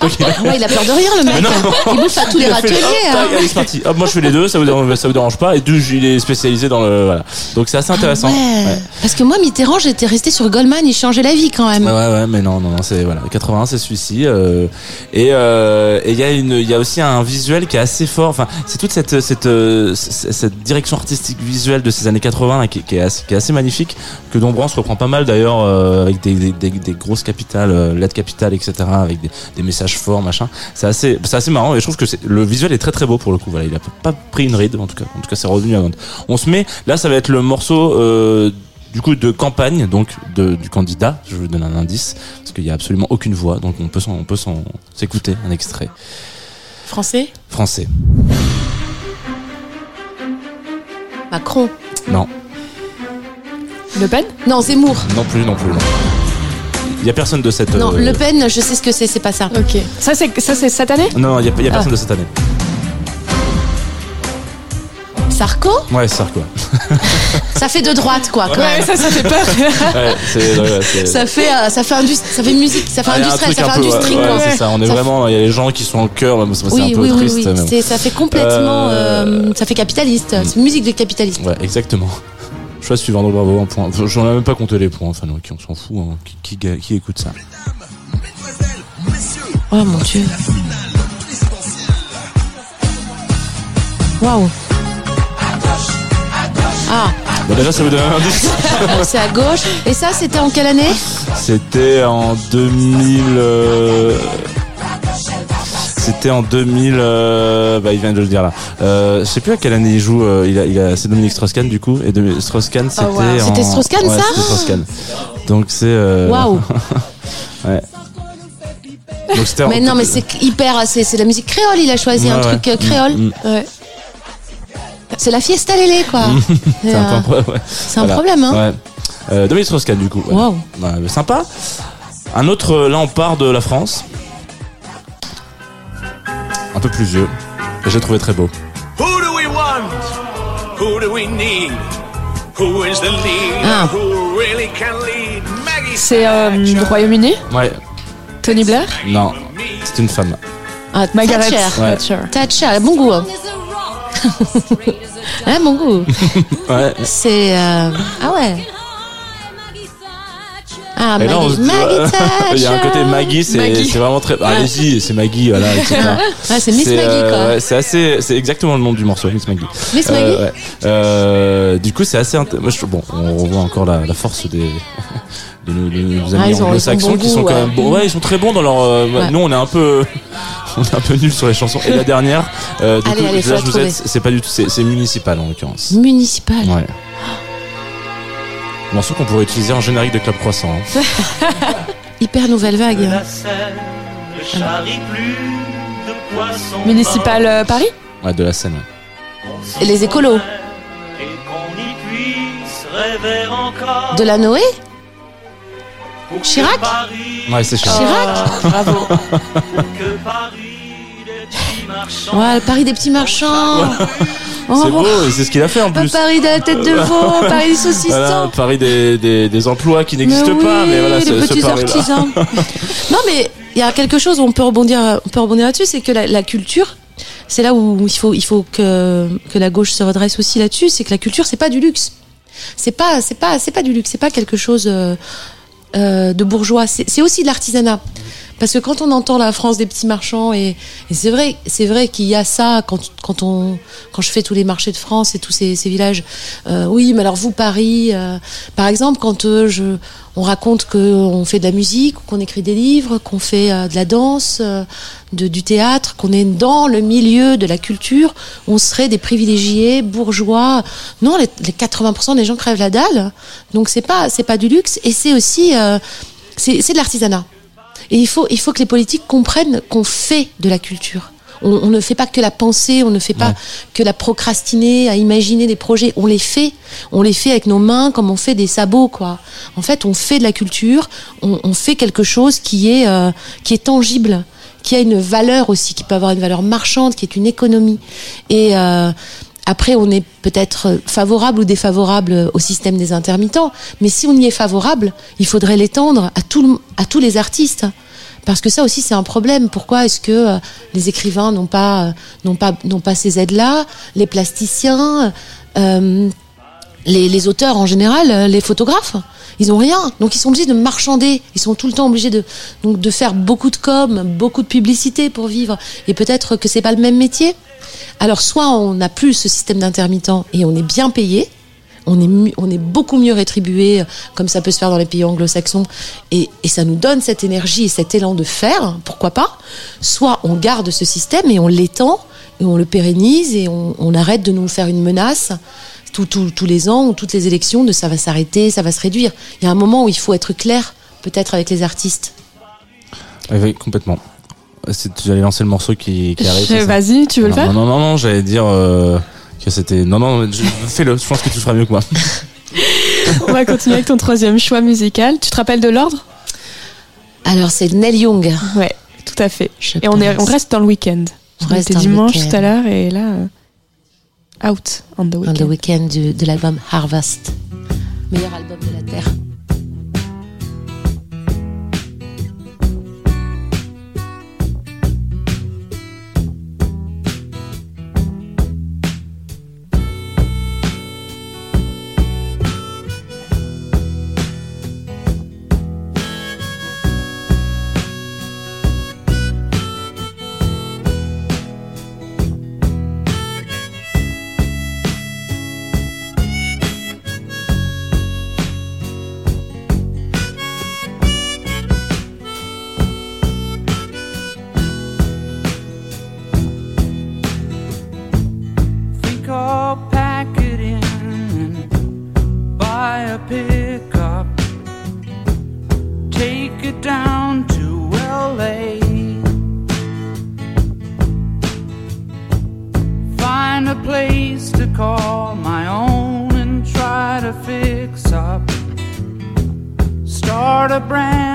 Donc, il a- Ah ouais, il a peur de rire le mec. Non. Il bouffe à tous les Il râteliers. hop, hein. tac, allez, c'est parti. Hop, moi je fais les deux, ça vous ça vous dérange pas. Et deux, il est spécialisé dans le voilà. Donc c'est assez intéressant. Ah ouais. Ouais. Parce que moi, Mitterrand, j'étais resté sur Goldman, il changeait la vie quand même. Ouais, ouais, mais non, non, non, c'est voilà, 81, c'est celui-ci. euh, et euh, et il y a une, il y a aussi un visuel qui est assez fort. Enfin, c'est toute cette cette euh, cette direction artistique visuelle de ces années 80 là, qui, qui est assez, qui est assez magnifique. Que Dombrance reprend pas mal d'ailleurs euh, avec des, des, des, des grosses capitales, euh, lettres capitales, etc. Avec des, des messages forts, machin. C'est assez, c'est assez marrant. Et je trouve que le visuel est très très beau pour le coup. Voilà, il a pas pris une ride en tout cas. En tout cas, c'est revenu à On se met. Là, ça va être le morceau. Euh, du coup de campagne donc de, du candidat je vous donne un indice parce qu'il y a absolument aucune voix donc on peut on peut s'écouter un extrait Français? Français Macron? non Le Pen? Non, Zemmour. non plus non plus non. Il y a personne de cette Non, euh, Le Pen, je sais ce que c'est, c'est pas ça. Ok. Ça c'est ça c'est cette année? Non il y a, il y a Ah. personne de cette année Sarko? Ouais c'est ça fait de droite, quoi, quand Ouais, même. ça ça fait peur. ouais, c'est, ouais, c'est- Ça fait, euh, ça fait, indus- ça fait musique, ça fait Ah, industriel, ça fait peu, industrie, ouais, quoi. ouais, c'est ça on est Ça vraiment il y a les gens qui sont en cœur c'est Oui, un peu oui, oui, triste oui. Ça fait complètement. Euh, euh, ça fait capitaliste. C'est musique de capitaliste. ouais exactement suivant donc bravo un point j'en ai même pas compté les points enfin non, qui on s'en fout hein. qui, qui, qui écoute ça Oh mon dieu. Waouh. Ah, Bon, déjà ça vous donne un indice c'est à gauche. Et ça, c'était en quelle année? C'était en 2000. euh, C'était en 2000. euh, Bah, il vient de le dire là. Euh, je sais plus à quelle année il joue. euh, il a, il a, c'est Dominique Strauss-Kahn du coup. Et de, Strauss-Kahn, c'était. wow. en- Ah, C'était Strauss-Kahn, Ouais, ça C'était Strauss-Kahn. Donc c'est. euh, Waouh. Ouais. Donc c'était. en- Mais non, mais c'est hyper. C'est c'est la musique créole, il a choisi un Ouais, truc euh, créole. Mm, mm. Ouais. C'est la fiesta lélé, quoi. C'est un, peu un pro- ouais. C'est un Voilà. problème, hein. Ouais. Dominique Strauss-Kahn du coup. mais sympa. Un autre, là on part de la France. Un peu plus vieux. Et j'ai trouvé très beau. Who do we want? Who do we need? Who is the leader? Ah. Who really can lead? Maggie C'est euh, le Royaume-Uni? Ouais, Tony Blair? Non, c'est une femme. Ah, Margaret Thatcher. Ouais. Thatcher. Bon goût. hein. Elle a bon goût. Ouais. C'est. euh, Ah ouais. Ah, on Maggie, se dit, Maggie. Il y a un côté Maggie, c'est c'est vraiment très. Allez-y, c'est Maggie, voilà. etc. Ouais, c'est Miss Maggie, euh, quoi. ouais, c'est assez, c'est exactement le nom du morceau, Miss Maggie. Miss Euh, Maggie ouais. Euh, du coup, c'est assez. int- moi, je- Bon, on revoit encore la, la force des. De nos, de nos Ah, amis ont- anglo-saxons bon qui sont goût, quand ouais. même bons. Ouais, ils sont très bons dans leur. euh, Ouais. Nous, on est un peu. On est un peu nuls sur les chansons. Et la dernière, euh, du Allez, coup, allez, là, je vous aide, c'est pas du tout, c'est c'est municipal en l'occurrence. Municipal. Ouais. Morceau qu'on pourrait utiliser en générique de Club Croissant. hein. Hyper nouvelle vague. La Seine ne charrie plus de poissons Municipal euh, Paris Ouais, de la scène. Et les écolos. Et qu'on y puisse rêver encore. De la Noé Chirac Ouais, c'est cher. Chirac Bravo. Ouais, le Paris des petits marchands. Oh, C'est beau, c'est ce qu'il a fait en plus. Paris de la tête de veau, Paris des saucissons. Voilà, Paris des, des, des emplois qui n'existent pas, mais voilà, les ce, petits artisans. non, mais il y a quelque chose où on peut rebondir, on peut rebondir là-dessus, c'est que la, la culture, c'est là où il faut, il faut que, que la gauche se redresse aussi là-dessus, c'est que la culture, c'est pas du luxe. C'est pas, c'est pas, c'est pas du luxe, c'est pas quelque chose euh, euh, de bourgeois. C'est aussi de l'artisanat. Parce que quand on entend la France des petits marchands et, et c'est vrai, c'est vrai qu'il y a ça quand quand on quand je fais tous les marchés de France et tous ces, ces villages. Euh, oui, mais alors vous Paris, euh, par exemple, quand euh, je on raconte qu'on fait de la musique, qu'on écrit des livres, qu'on fait euh, de la danse, euh, de, du théâtre, qu'on est dans le milieu de la culture, on serait des privilégiés bourgeois. Non, les, les 80% des gens crèvent la dalle. Donc c'est pas c'est pas du luxe et c'est aussi c'est de l'artisanat. Et il faut, il faut que les politiques comprennent qu'on fait de la culture. On, on ne fait pas que la penser, on ne fait pas Ouais. que la procrastiner, à imaginer des projets. On les fait. On les fait avec nos mains comme on fait des sabots, quoi. En fait, on fait de la culture, on, on fait quelque chose qui est, euh, qui est tangible, qui a une valeur aussi, qui peut avoir une valeur marchande, qui est une économie. Et euh, après, on est peut-être favorable ou défavorable au système des intermittents, mais si on y est favorable, il faudrait l'étendre à, tous les artistes. Parce que ça aussi, c'est un problème. Pourquoi est-ce que euh, les écrivains n'ont pas, euh, n'ont pas, n'ont ces aides-là? Les plasticiens, euh, les, auteurs en général, les photographes, ils ont rien. Donc ils sont obligés de marchander. Ils sont tout le temps obligés de, de faire beaucoup de com, beaucoup de publicité pour vivre. Et peut-être que c'est pas le même métier. Alors soit on n'a plus ce système d'intermittent et on est bien payé, on est, on est beaucoup mieux rétribué, comme ça peut se faire dans les pays anglo-saxons, et, et ça nous donne cette énergie et cet élan de faire, pourquoi pas. Soit on garde ce système et on l'étend, et on le pérennise, et on, on arrête de nous faire une menace tous les ans ou toutes les élections de ça va s'arrêter, ça va se réduire. Il y a un moment où il faut être clair, peut-être avec les artistes. Oui, complètement. C'est- J'allais lancer le morceau qui, qui arrive. Vas-y, tu veux le non, faire non, non, non, j'allais dire euh, que c'était. Non, non, fais-le. Je pense que tu le feras mieux que moi. On va continuer avec ton troisième choix musical. Tu te rappelles de l'ordre? Alors c'est Neil Young. Ouais, tout à fait. je Et on, est, on reste dans le week-end. On On reste était dans le dimanche week-end. tout à l'heure et là, euh, out on the On weekend. the Weekend du- de l'album Harvest. Meilleur album de la Terre. A brand.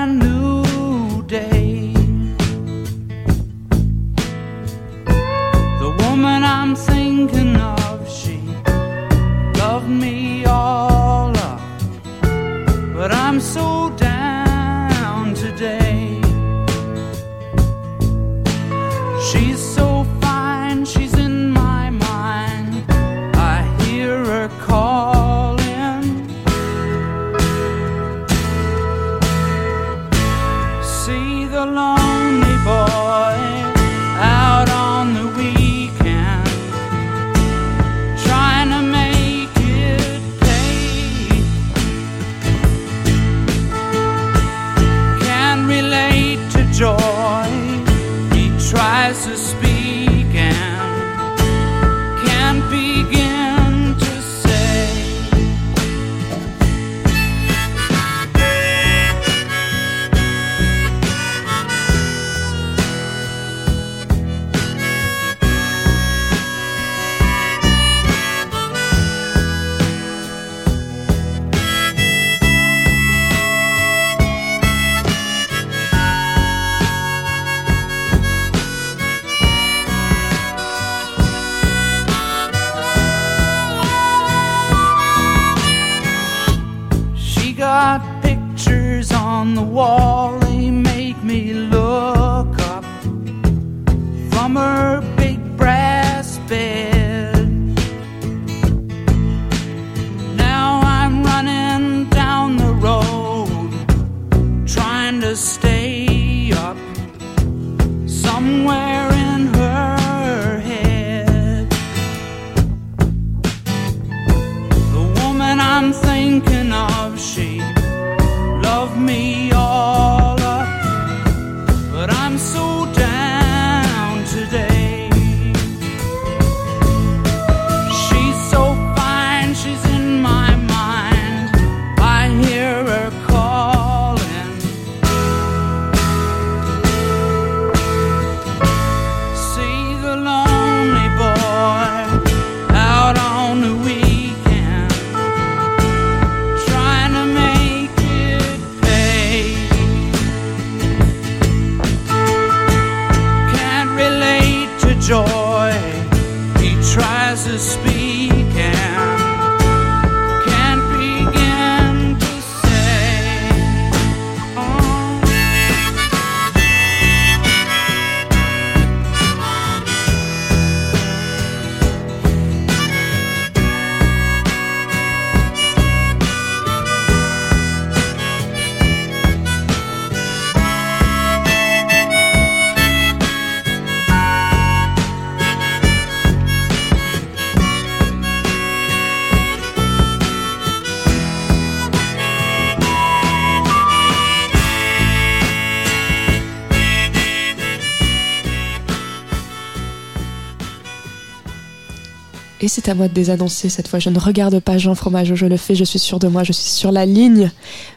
C'est à moi de désannoncer cette fois. Je ne regarde pas Jean Fromageau, je le fais, je suis sûr de moi, je suis sur la ligne.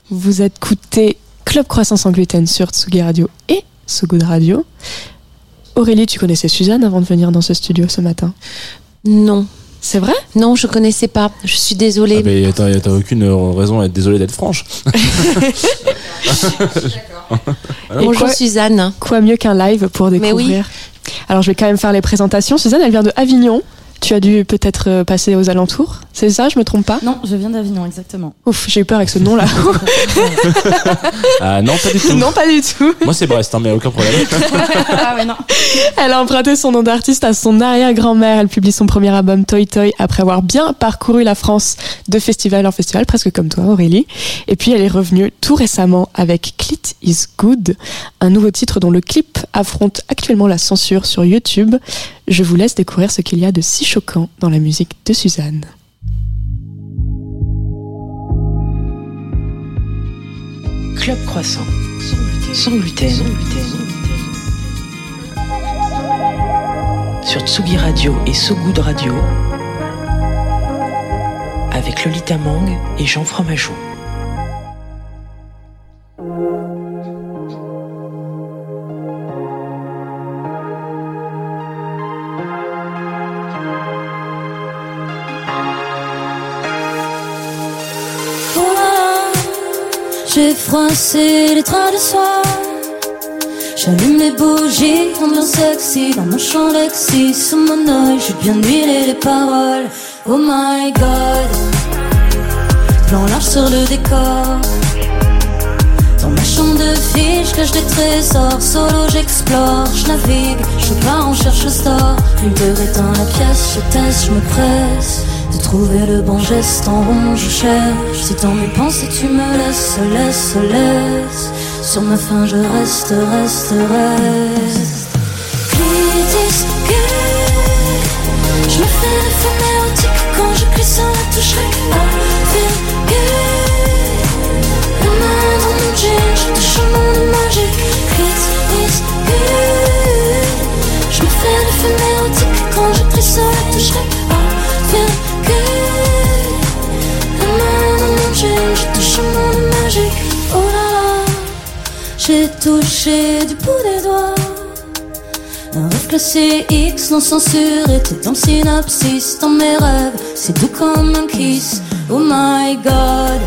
Vous écoutez Club Croissance sans gluten sur Tsugi Radio et So Good Radio. Aurélie, tu connaissais Suzanne avant de venir dans ce studio ce matin? Non. C'est vrai? Non, je connaissais pas. Je suis désolée. Ah, mais t'as t'as aucune raison d'être désolé d'être franche. Bonjour quoi, Suzanne? quoi mieux qu'un live pour Mais oui. découvrir? Alors je vais quand même faire les présentations. Suzanne, elle vient de Avignon. Tu as dû peut-être euh, passer aux alentours. C'est ça, je me trompe pas? Non, je viens d'Avignon, exactement. Ouf, j'ai eu peur avec ce nom-là. Ah non, pas du tout. non, pas du tout. Moi c'est Brest, hein, mais aucun problème. ah ouais, non. Elle a emprunté son nom d'artiste à son arrière-grand-mère. Elle publie son premier album Toy Toy après avoir bien parcouru la France de festival en festival, presque comme toi Aurélie. Et puis elle est revenue tout récemment avec Clit is Good, un nouveau titre dont le clip affronte actuellement la censure sur YouTube. Je vous laisse découvrir ce qu'il y a de si choquant dans la musique de Suzanne. Club Croissant. Sans gluten. Sans gluten. Sur Tsugi Radio et So Good Radio. Avec Lolita Mang et Jean Fromageau. J'ai froissé les trains du soir. J'allume les bougies, ambiance sexy dans mon champ Lexi. Sous mon oeil, j'ai bien huilé les paroles. Oh my god, plan large sur le décor. Dans ma chambre de fille, je cache des trésors. Solo, j'explore, je navigue, je pars en cherche le store. Une heure éteint la pièce, je teste, je me presse. De trouver le bon geste en rond, je cherche. Si dans mes pensées tu me laisses, laisse, laisse. Sur ma faim, je reste, reste, reste. Gay. Je me fais érotiques quand je clique sur la touche gay. La main dans mon jean, je touche au monde magique. Gay. Je me fais érotiques quand je clique sur la touche touché du bout des doigts. Un rêve classé X non censuré T'es dans le synopsis, dans mes rêves. C'est doux comme un kiss. Oh my god.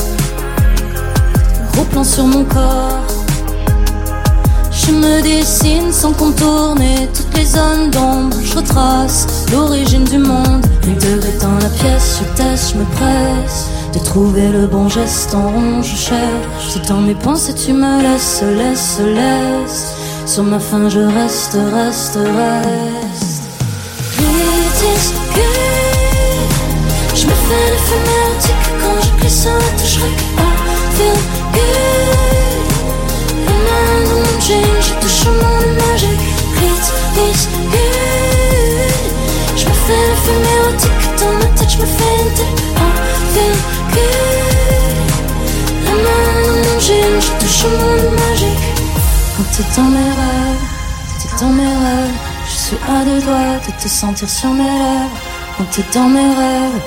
Gros plan sur mon corps. Je me dessine sans contourner Toutes les zones d'ombre. Je retrace l'origine du monde. Les deux éteint la pièce Je teste, je me presse de trouver le bon geste en rond. Je cherche, c'est dans mes pensées, tu me laisses, laisse, laisse. Sur ma faim, je reste, reste, reste. Good. Je me fais le feu merdique quand je glisse un touche I feel good. La main dans mon jean, je touche. It is good. Je me fais le feu érotique dans ma je me fais good. La main jean, je touche au monde magique. Quand t'es dans mes rêves, t'es dans mes rêves. Je suis à deux doigts de te sentir sur mes lèvres. Quand t'es dans mes rêves,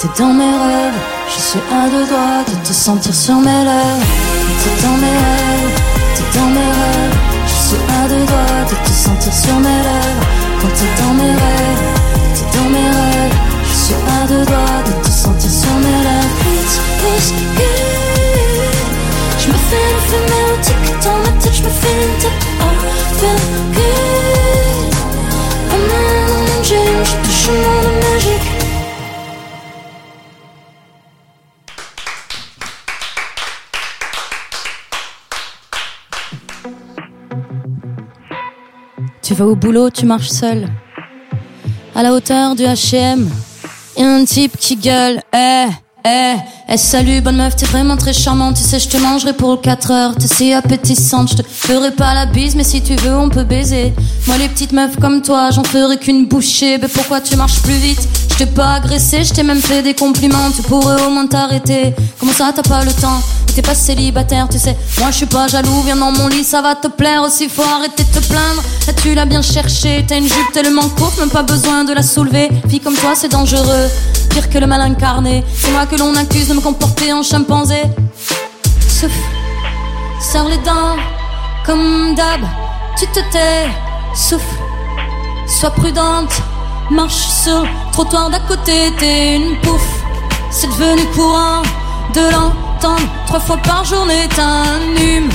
t'es dans mes rêves. Je suis à deux doigts de te sentir sur mes lèvres. Quand t'es dans mes rêves, t'es dans mes rêves. Je suis à deux doigts de te sentir sur mes lèvres. Quand t'es dans mes rêves, t'es dans mes rêves. Suis à deux doigts de te sentir sur mes lèvres. It's, it's good. Je me fais le feu mélodique dans ma tête, je me fais une tête. I feel good. Dans mon jean, je touche au monde magique. Tu vas au boulot, tu marches seul. À la hauteur du HM, y a un type qui gueule. Eh, eh, eh, salut, bonne meuf, t'es vraiment très charmante. Tu sais, je te mangerai pour 4 heures. T'es si appétissante, je te ferai pas la bise, mais si tu veux, on peut baiser. Moi, les petites meufs comme toi, j'en ferai qu'une bouchée. Mais pourquoi tu marches plus vite? Je t'ai pas agressé, je t'ai même fait des compliments. Tu pourrais au moins t'arrêter. Comment ça, t'as pas le temps? T'es pas célibataire, tu sais. Moi, je suis pas jaloux, viens dans mon lit, ça va te plaire aussi. Faut arrêter de te plaindre. Là, tu l'as bien cherché. T'as une jupe tellement courte, même pas besoin de la soulever. Fille comme toi, c'est dangereux. Pire que le mal incarné. C'est moi que l'on accuse de me comporter en chimpanzé. Souffle, serre les dents, comme d'hab. Tu te tais, souffle, sois prudente. Marche sur le trottoir d'à côté, t'es une pouffe. C'est devenu courant de l'entendre trois fois par journée. Un hume,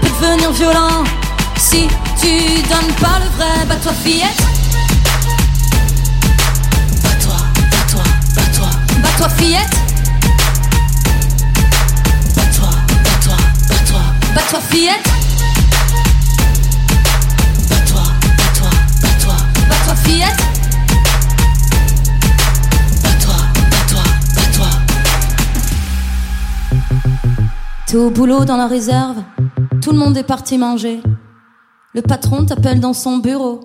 peut devenir violent. Si tu donnes pas le vrai, bah toi fillette. Bats-toi, bats-toi, bats-toi, bats-toi fillette. Bats-toi, bats-toi, bats-toi, bats-toi fillette. Bats-toi, bats-toi, bats-toi, bats-toi fillette. T'es au boulot dans la réserve, tout le monde est parti manger. Le patron t'appelle dans son bureau.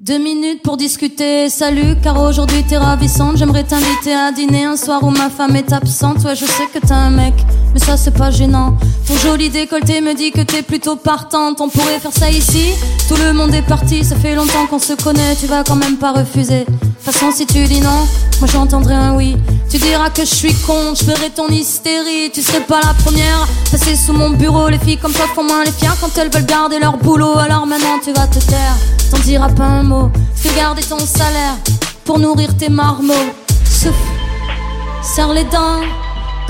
Deux minutes pour discuter, salut, car aujourd'hui t'es ravissante. J'aimerais t'inviter à dîner un soir où ma femme est absente. Ouais, je sais que t'as un mec, mais ça c'est pas gênant. Ton joli décolleté me dit que t'es plutôt partante. On pourrait faire ça ici, tout le monde est parti. Ça fait longtemps qu'on se connaît, tu vas quand même pas refuser. Façon, si tu dis non, moi j'entendrai un oui. Tu diras que je suis con, je ferai ton hystérie. Tu serais pas la première, passer sous mon bureau. Les filles comme toi font moins les fiers quand elles veulent garder leur boulot. Alors maintenant tu vas te taire, t'en diras pas un mot. Fais garder ton salaire pour nourrir tes marmots. Souffle, serre les dents,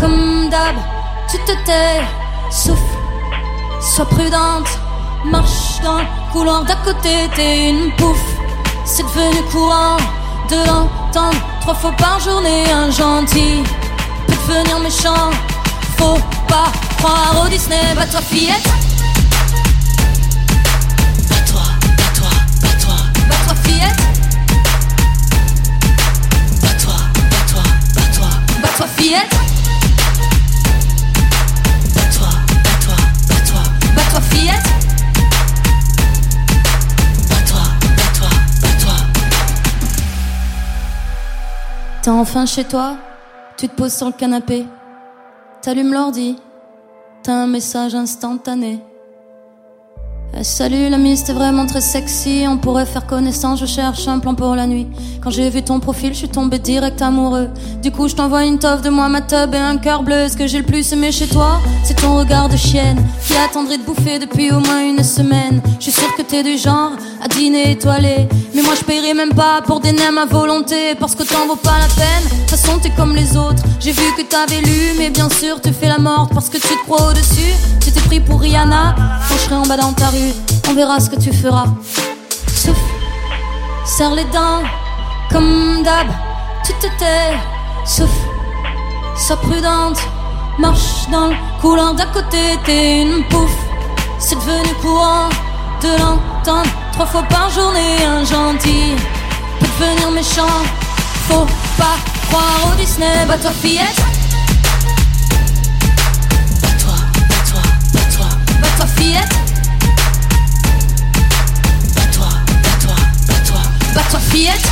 comme d'hab. Tu te tais, souffle, sois prudente. Marche dans le couloir d'à côté, t'es une pouffe. C'est devenu courant de l'entendre trois fois par journée. Un gentil peut devenir méchant. Faut pas croire au Disney, bah toi fillette. Bats-toi, bats-toi, bats-toi, bats-toi fillette. Bats-toi, bats-toi, bats-toi, bats-toi fillette. T'es enfin chez toi, tu te poses sur le canapé, t'allumes l'ordi, t'as un message instantané. Eh, salut l'ami, c'était vraiment très sexy, on pourrait faire connaissance, je cherche un plan pour la nuit. Quand j'ai vu ton profil, je suis tombé direct amoureux. Du coup, je t'envoie une toffe de moi, ma tub et un cœur bleu. Ce que j'ai le plus aimé chez toi, c'est ton regard de chienne qui attendrait de bouffer depuis au moins une semaine. Je suis sûre que t'es du genre à dîner étoilé. Mais moi, je paierai même pas pour des nems à volonté parce que t'en vaut pas la peine. De toute façon, t'es comme les autres. J'ai vu que t'avais lu, mais bien sûr, tu fais la morte parce que tu te crois au-dessus. Tu t'es pris pour Rihanna, je serai en bas dans ta on verra ce que tu feras. Souffle, serre les dents, comme d'hab, tu te tais. Souffle, sois prudente. Marche dans le couloir d'à côté, t'es une pouffe. C'est devenu courant de l'entendre trois fois par journée. Un gentil peut devenir méchant. Faut pas croire au Disney, bah toi fillette. Bat-toi, bat-toi, bat-toi, bat-toi fillette. Bat-toi, bat-toi fillette.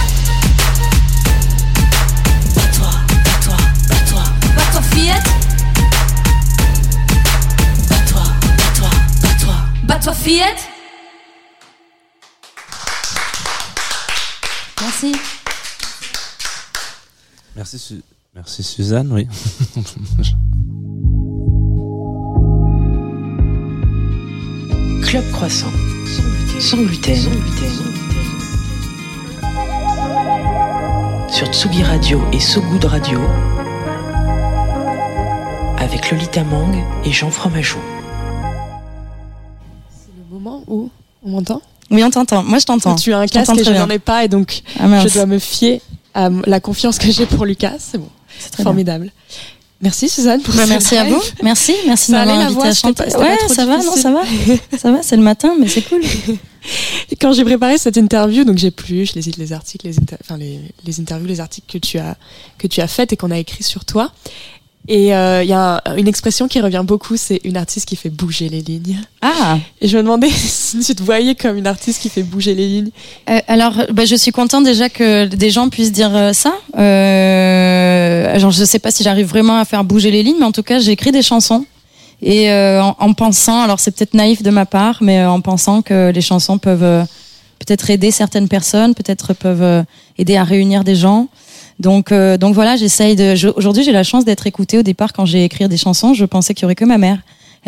Bat-toi, bat-toi, bat-toi, bat-toi fillette. Bat-toi, bat-toi, bat-toi, bat-toi fillette. Merci. Merci, Su- Merci Suzanne, oui. Club Croissant. Sans gluten. Sans gluten. Sur Tsugi Radio et So Good Radio. Avec Lolita Mang et Jean Fromageau. C'est le moment où on m'entend? Oui, on t'entend. Moi, je t'entends. Tu as un Je casque et je très n'en ai pas et donc Ah, je dois me fier à la confiance que j'ai pour Lucas. C'est bon. C'est Formidable. Merci Suzanne pour Bah, merci à vous. Merci, merci de Ça allait, m'avoir invité à chanter. pas- ouais, ça va, non, ça va. ça va, c'est le matin, mais c'est cool. Et quand j'ai préparé cette interview, donc j'ai plus, je les les articles, les, inter- les, les interviews, les articles que tu as que tu as faites et qu'on a écrit sur toi. Et euh, il y a un- une expression qui revient beaucoup, c'est une artiste qui fait bouger les lignes. Ah. Et je me demandais si tu te voyais comme une artiste qui fait bouger les lignes. Euh, alors, bah, je suis contente déjà que des gens puissent dire euh, ça. Euh, genre, je sais pas si j'arrive vraiment à faire bouger les lignes, mais en tout cas, j'écris des chansons. Et en, en pensant, alors c'est peut-être naïf de ma part, mais en pensant que les chansons peuvent peut-être aider certaines personnes, peut-être peuvent aider à réunir des gens. Donc, euh, donc voilà, j'essaye de. je- Aujourd'hui, j'ai la chance d'être écoutée. Au départ, quand j'ai écrit des chansons, je pensais qu'il y aurait que ma mère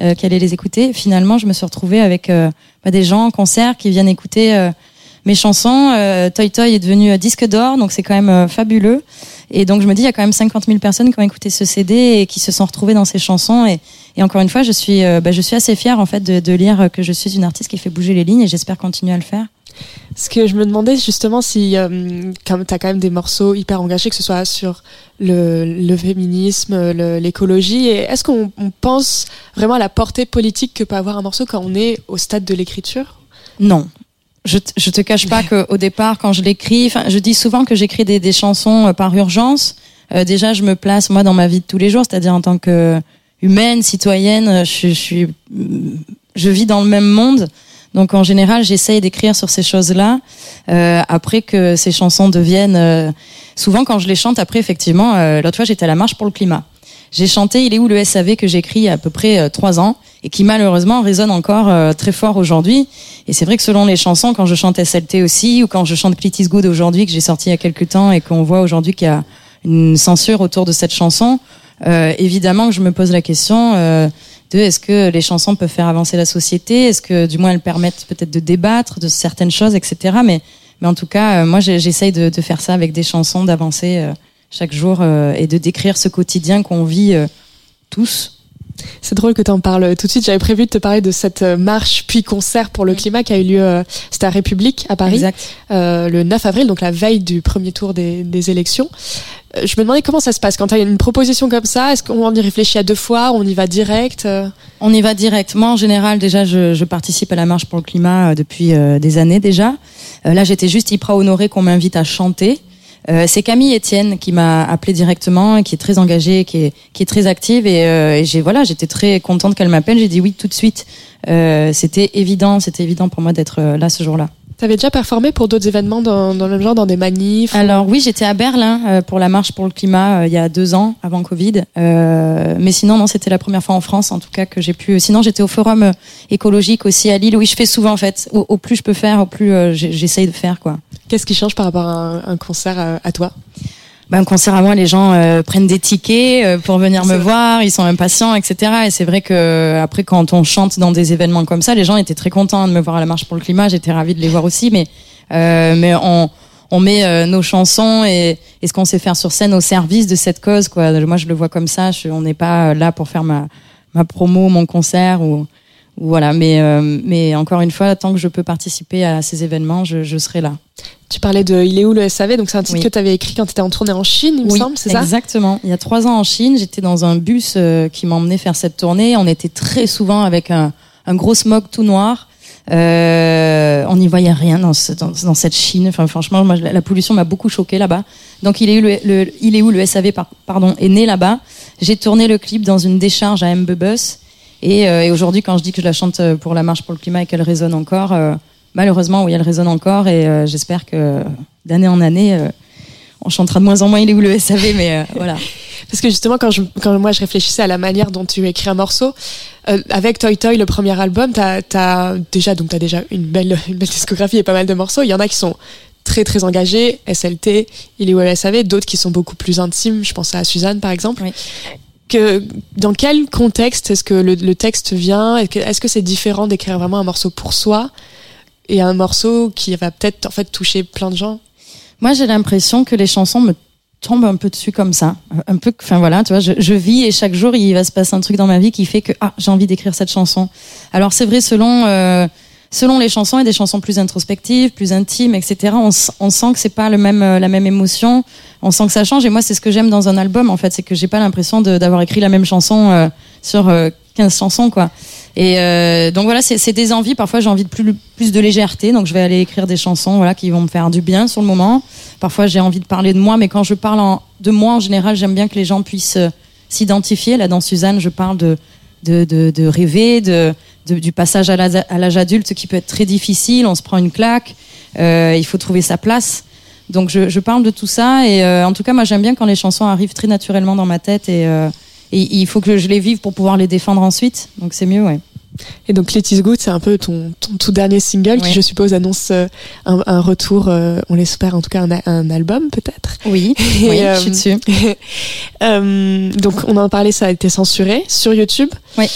euh, qui allait les écouter. Finalement, je me suis retrouvée avec euh, bah, des gens en concert qui viennent écouter euh, mes chansons. Euh, Toy Toy est devenu euh, disque d'or, donc c'est quand même fabuleux. Et donc je me dis, il y a quand même 50 000 personnes qui ont écouté ce CD et qui se sont retrouvées dans ces chansons. Et, et encore une fois, je suis, bah, je suis assez fière en fait de, de lire que je suis une artiste qui fait bouger les lignes et j'espère continuer à le faire. Ce que je me demandais justement si, euh, comme tu as quand même des morceaux hyper engagés, que ce soit sur le, le féminisme, l'écologie, est-ce qu'on on pense vraiment à la portée politique que peut avoir un morceau quand on est au stade de l'écriture? Non. Je, je te cache pas qu'au départ, quand je l'écris, je dis souvent que j'écris des, des chansons euh, par urgence. Euh, déjà, je me place moi dans ma vie de tous les jours, c'est-à-dire en tant que humaine, citoyenne, je, je suis, je vis dans le même monde. Donc en général, j'essaye d'écrire sur ces choses-là. Euh, après que ces chansons deviennent, euh, souvent quand je les chante, après effectivement, euh, l'autre fois j'étais à la marche pour le climat. J'ai chanté Il est où le SAV que j'ai écrit il à peu près euh, trois ans et qui malheureusement résonne encore euh, très fort aujourd'hui. Et c'est vrai que selon les chansons, quand je chante SLT aussi ou quand je chante Clit is Good aujourd'hui que j'ai sorti il y a quelques temps et qu'on voit aujourd'hui qu'il y a une censure autour de cette chanson, euh, évidemment que je me pose la question euh, de est-ce que les chansons peuvent faire avancer la société, est-ce que du moins elles permettent peut-être de débattre de certaines choses, etc. Mais, mais en tout cas, euh, moi j'essaye de, de faire ça avec des chansons, d'avancer euh, chaque jour euh, et de décrire ce quotidien qu'on vit tous. C'est drôle que tu en parles tout de suite. J'avais prévu de te parler de cette euh, marche puis concert pour le climat qui a eu lieu, euh, c'était à République à Paris, euh, le 9 avril, donc la veille du premier tour des, des élections. Euh, je me demandais comment ça se passe quand tu as une proposition comme ça. Est-ce qu'on y réfléchit à deux fois On y va direct euh? On y va direct. Moi, en général, déjà, je, je participe à la marche pour le climat euh, depuis euh, des années déjà. Euh, là, j'étais juste hyper honorée qu'on m'invite à chanter. Euh, c'est Camille Etienne qui m'a appelé directement, qui est très engagée, qui est, très active, et, euh, et j'ai voilà, j'étais très contente qu'elle m'appelle. J'ai dit oui tout de suite. Euh, c'était évident, c'était évident pour moi d'être là ce jour-là. T'avais déjà performé pour d'autres événements dans, dans le même genre, dans des manifs Alors oui, j'étais à Berlin euh, pour la marche pour le climat euh, il y a deux ans, avant Covid. Euh, mais sinon, non, c'était la première fois en France, en tout cas, que j'ai pu. Sinon, j'étais au forum euh, écologique aussi à Lille. Oui, je fais souvent en fait. Au, au plus je peux faire, au plus euh, j'essaye de faire quoi. Qu'est-ce qui change par rapport à un, un concert à toi? Ben, un concert à moi, les gens euh, prennent des tickets euh, pour venir me vrai. voir, ils sont impatients, etc. Et c'est vrai que euh, après, quand on chante dans des événements comme ça, les gens étaient très contents de me voir à la marche pour le climat. J'étais ravie de les voir aussi, mais euh, mais on on met euh, nos chansons et, et ce qu'on sait faire sur scène au service de cette cause. Quoi. Moi, je le vois comme ça. Je, on n'est pas euh, là pour faire ma ma promo, mon concert ou Voilà, mais euh, mais encore une fois, tant que je peux participer à ces événements, je, je serai là. Tu parlais de Il est où le SAV Donc c'est un titre Oui. que tu avais écrit quand tu étais en tournée en Chine, il me semble, c'est ça? Exactement. Il y a trois ans en Chine, j'étais dans un bus euh, qui m'emmenait faire cette tournée. On était très souvent avec un, un gros smog tout noir. Euh, on n'y voyait rien dans, ce- dans, dans cette Chine. Enfin, franchement, moi, la, la pollution m'a beaucoup choqué là-bas. Donc, il est où le, le- il est où le SAV par- pardon est né là-bas. J'ai tourné le clip dans une décharge à Mbebus. Et, euh, et aujourd'hui, quand je dis que je la chante euh, pour la marche pour le climat et qu'elle résonne encore, euh, malheureusement, oui, elle résonne encore. Et euh, j'espère que d'année en année, euh, on chantera de moins en moins. Il est où le SAV Mais euh, voilà. Parce que justement, quand, je, quand moi je réfléchissais à la manière dont tu écris un morceau, euh, avec Toy Toy, le premier album, t'as as déjà donc t'as déjà une belle une belle discographie et pas mal de morceaux. Il y en a qui sont très très engagés, SLT, il est où le SAV, d'autres qui sont beaucoup plus intimes. Je pense à Suzanne par exemple. Oui. Dans quel contexte est-ce que le, texte vient? Est-ce que c'est différent d'écrire vraiment un morceau pour soi et un morceau qui va peut-être en fait toucher plein de gens? Moi, j'ai l'impression que les chansons me tombent un peu dessus comme ça. Un peu, enfin voilà, tu vois, je, je vis et chaque jour, il va se passer un truc dans ma vie qui fait que, ah, j'ai envie d'écrire cette chanson. Alors, c'est vrai, selon, euh, selon les chansons, il y a des chansons plus introspectives, plus intimes, etc. On, sent que c'est pas le même, euh, la même émotion. On sent que ça change. Et moi, c'est ce que j'aime dans un album, en fait. C'est que j'ai pas l'impression d'avoir écrit la même chanson euh, sur euh, 15 chansons, quoi. Et euh, donc voilà, c'est des envies. Parfois, j'ai envie de plus, plus de légèreté, donc je vais aller écrire des chansons, voilà, qui vont me faire du bien sur le moment. Parfois, j'ai envie de parler de moi, mais quand je parle de moi, en général, j'aime bien que les gens puissent s'identifier. Là, dans Suzanne, je parle de de, de, de rêver, de, de- du passage à l'âge adulte, qui peut être très difficile. On se prend une claque. euh, il faut trouver sa place. Donc, je, je parle de tout ça. Et euh, en tout cas, moi, j'aime bien quand les chansons arrivent très naturellement dans ma tête et euh, et il faut que je les vive pour pouvoir les défendre ensuite. Donc c'est mieux, ouais. Et donc Let Good, c'est un peu ton, ton tout dernier single qui, je suppose, annonce un, un retour, euh, on l'espère en tout cas, un, album peut-être. Oui, Et, oui, euh, je suis dessus. Euh, donc on en parlait, ça a été censuré sur YouTube. Oui.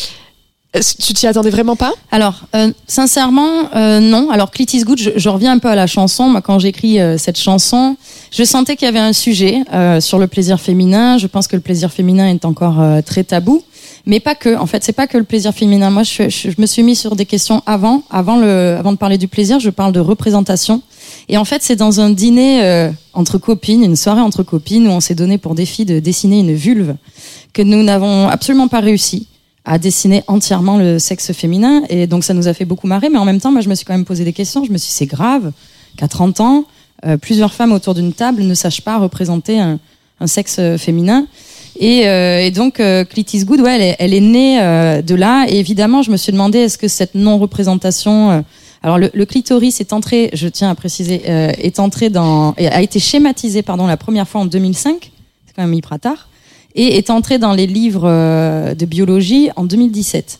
Tu t'y attendais vraiment pas? Alors, euh, sincèrement, euh, non. Alors, Clit is Good, je, je reviens un peu à la chanson. Moi, quand j'écris euh, cette chanson, je sentais qu'il y avait un sujet euh, sur le plaisir féminin. Je pense que le plaisir féminin est encore euh, très tabou. Mais pas que. En fait, c'est pas que le plaisir féminin. Moi, je, je, je me suis mis sur des questions avant, avant le, avant de parler du plaisir. Je parle de représentation. Et en fait, c'est dans un dîner euh, entre copines, une soirée entre copines, où on s'est donné pour défi de dessiner une vulve que nous n'avons absolument pas réussi à dessiner entièrement le sexe féminin. Et donc, ça nous a fait beaucoup marrer. Mais en même temps, moi, je me suis quand même posé des questions. Je me suis dit, c'est grave qu'à 30 ans, euh, plusieurs femmes autour d'une table ne sachent pas représenter un, un sexe féminin. Et, euh, et donc, euh, Clit Good, ouais, elle est, elle est née euh, de là. Et évidemment, je me suis demandé, est-ce que cette non-représentation... euh, alors, le, le clitoris est entré, je tiens à préciser, euh, est entré dans... a été schématisé, pardon, la première fois en 2005. C'est quand même hyper tard et est entré dans les livres euh, de biologie en 2017.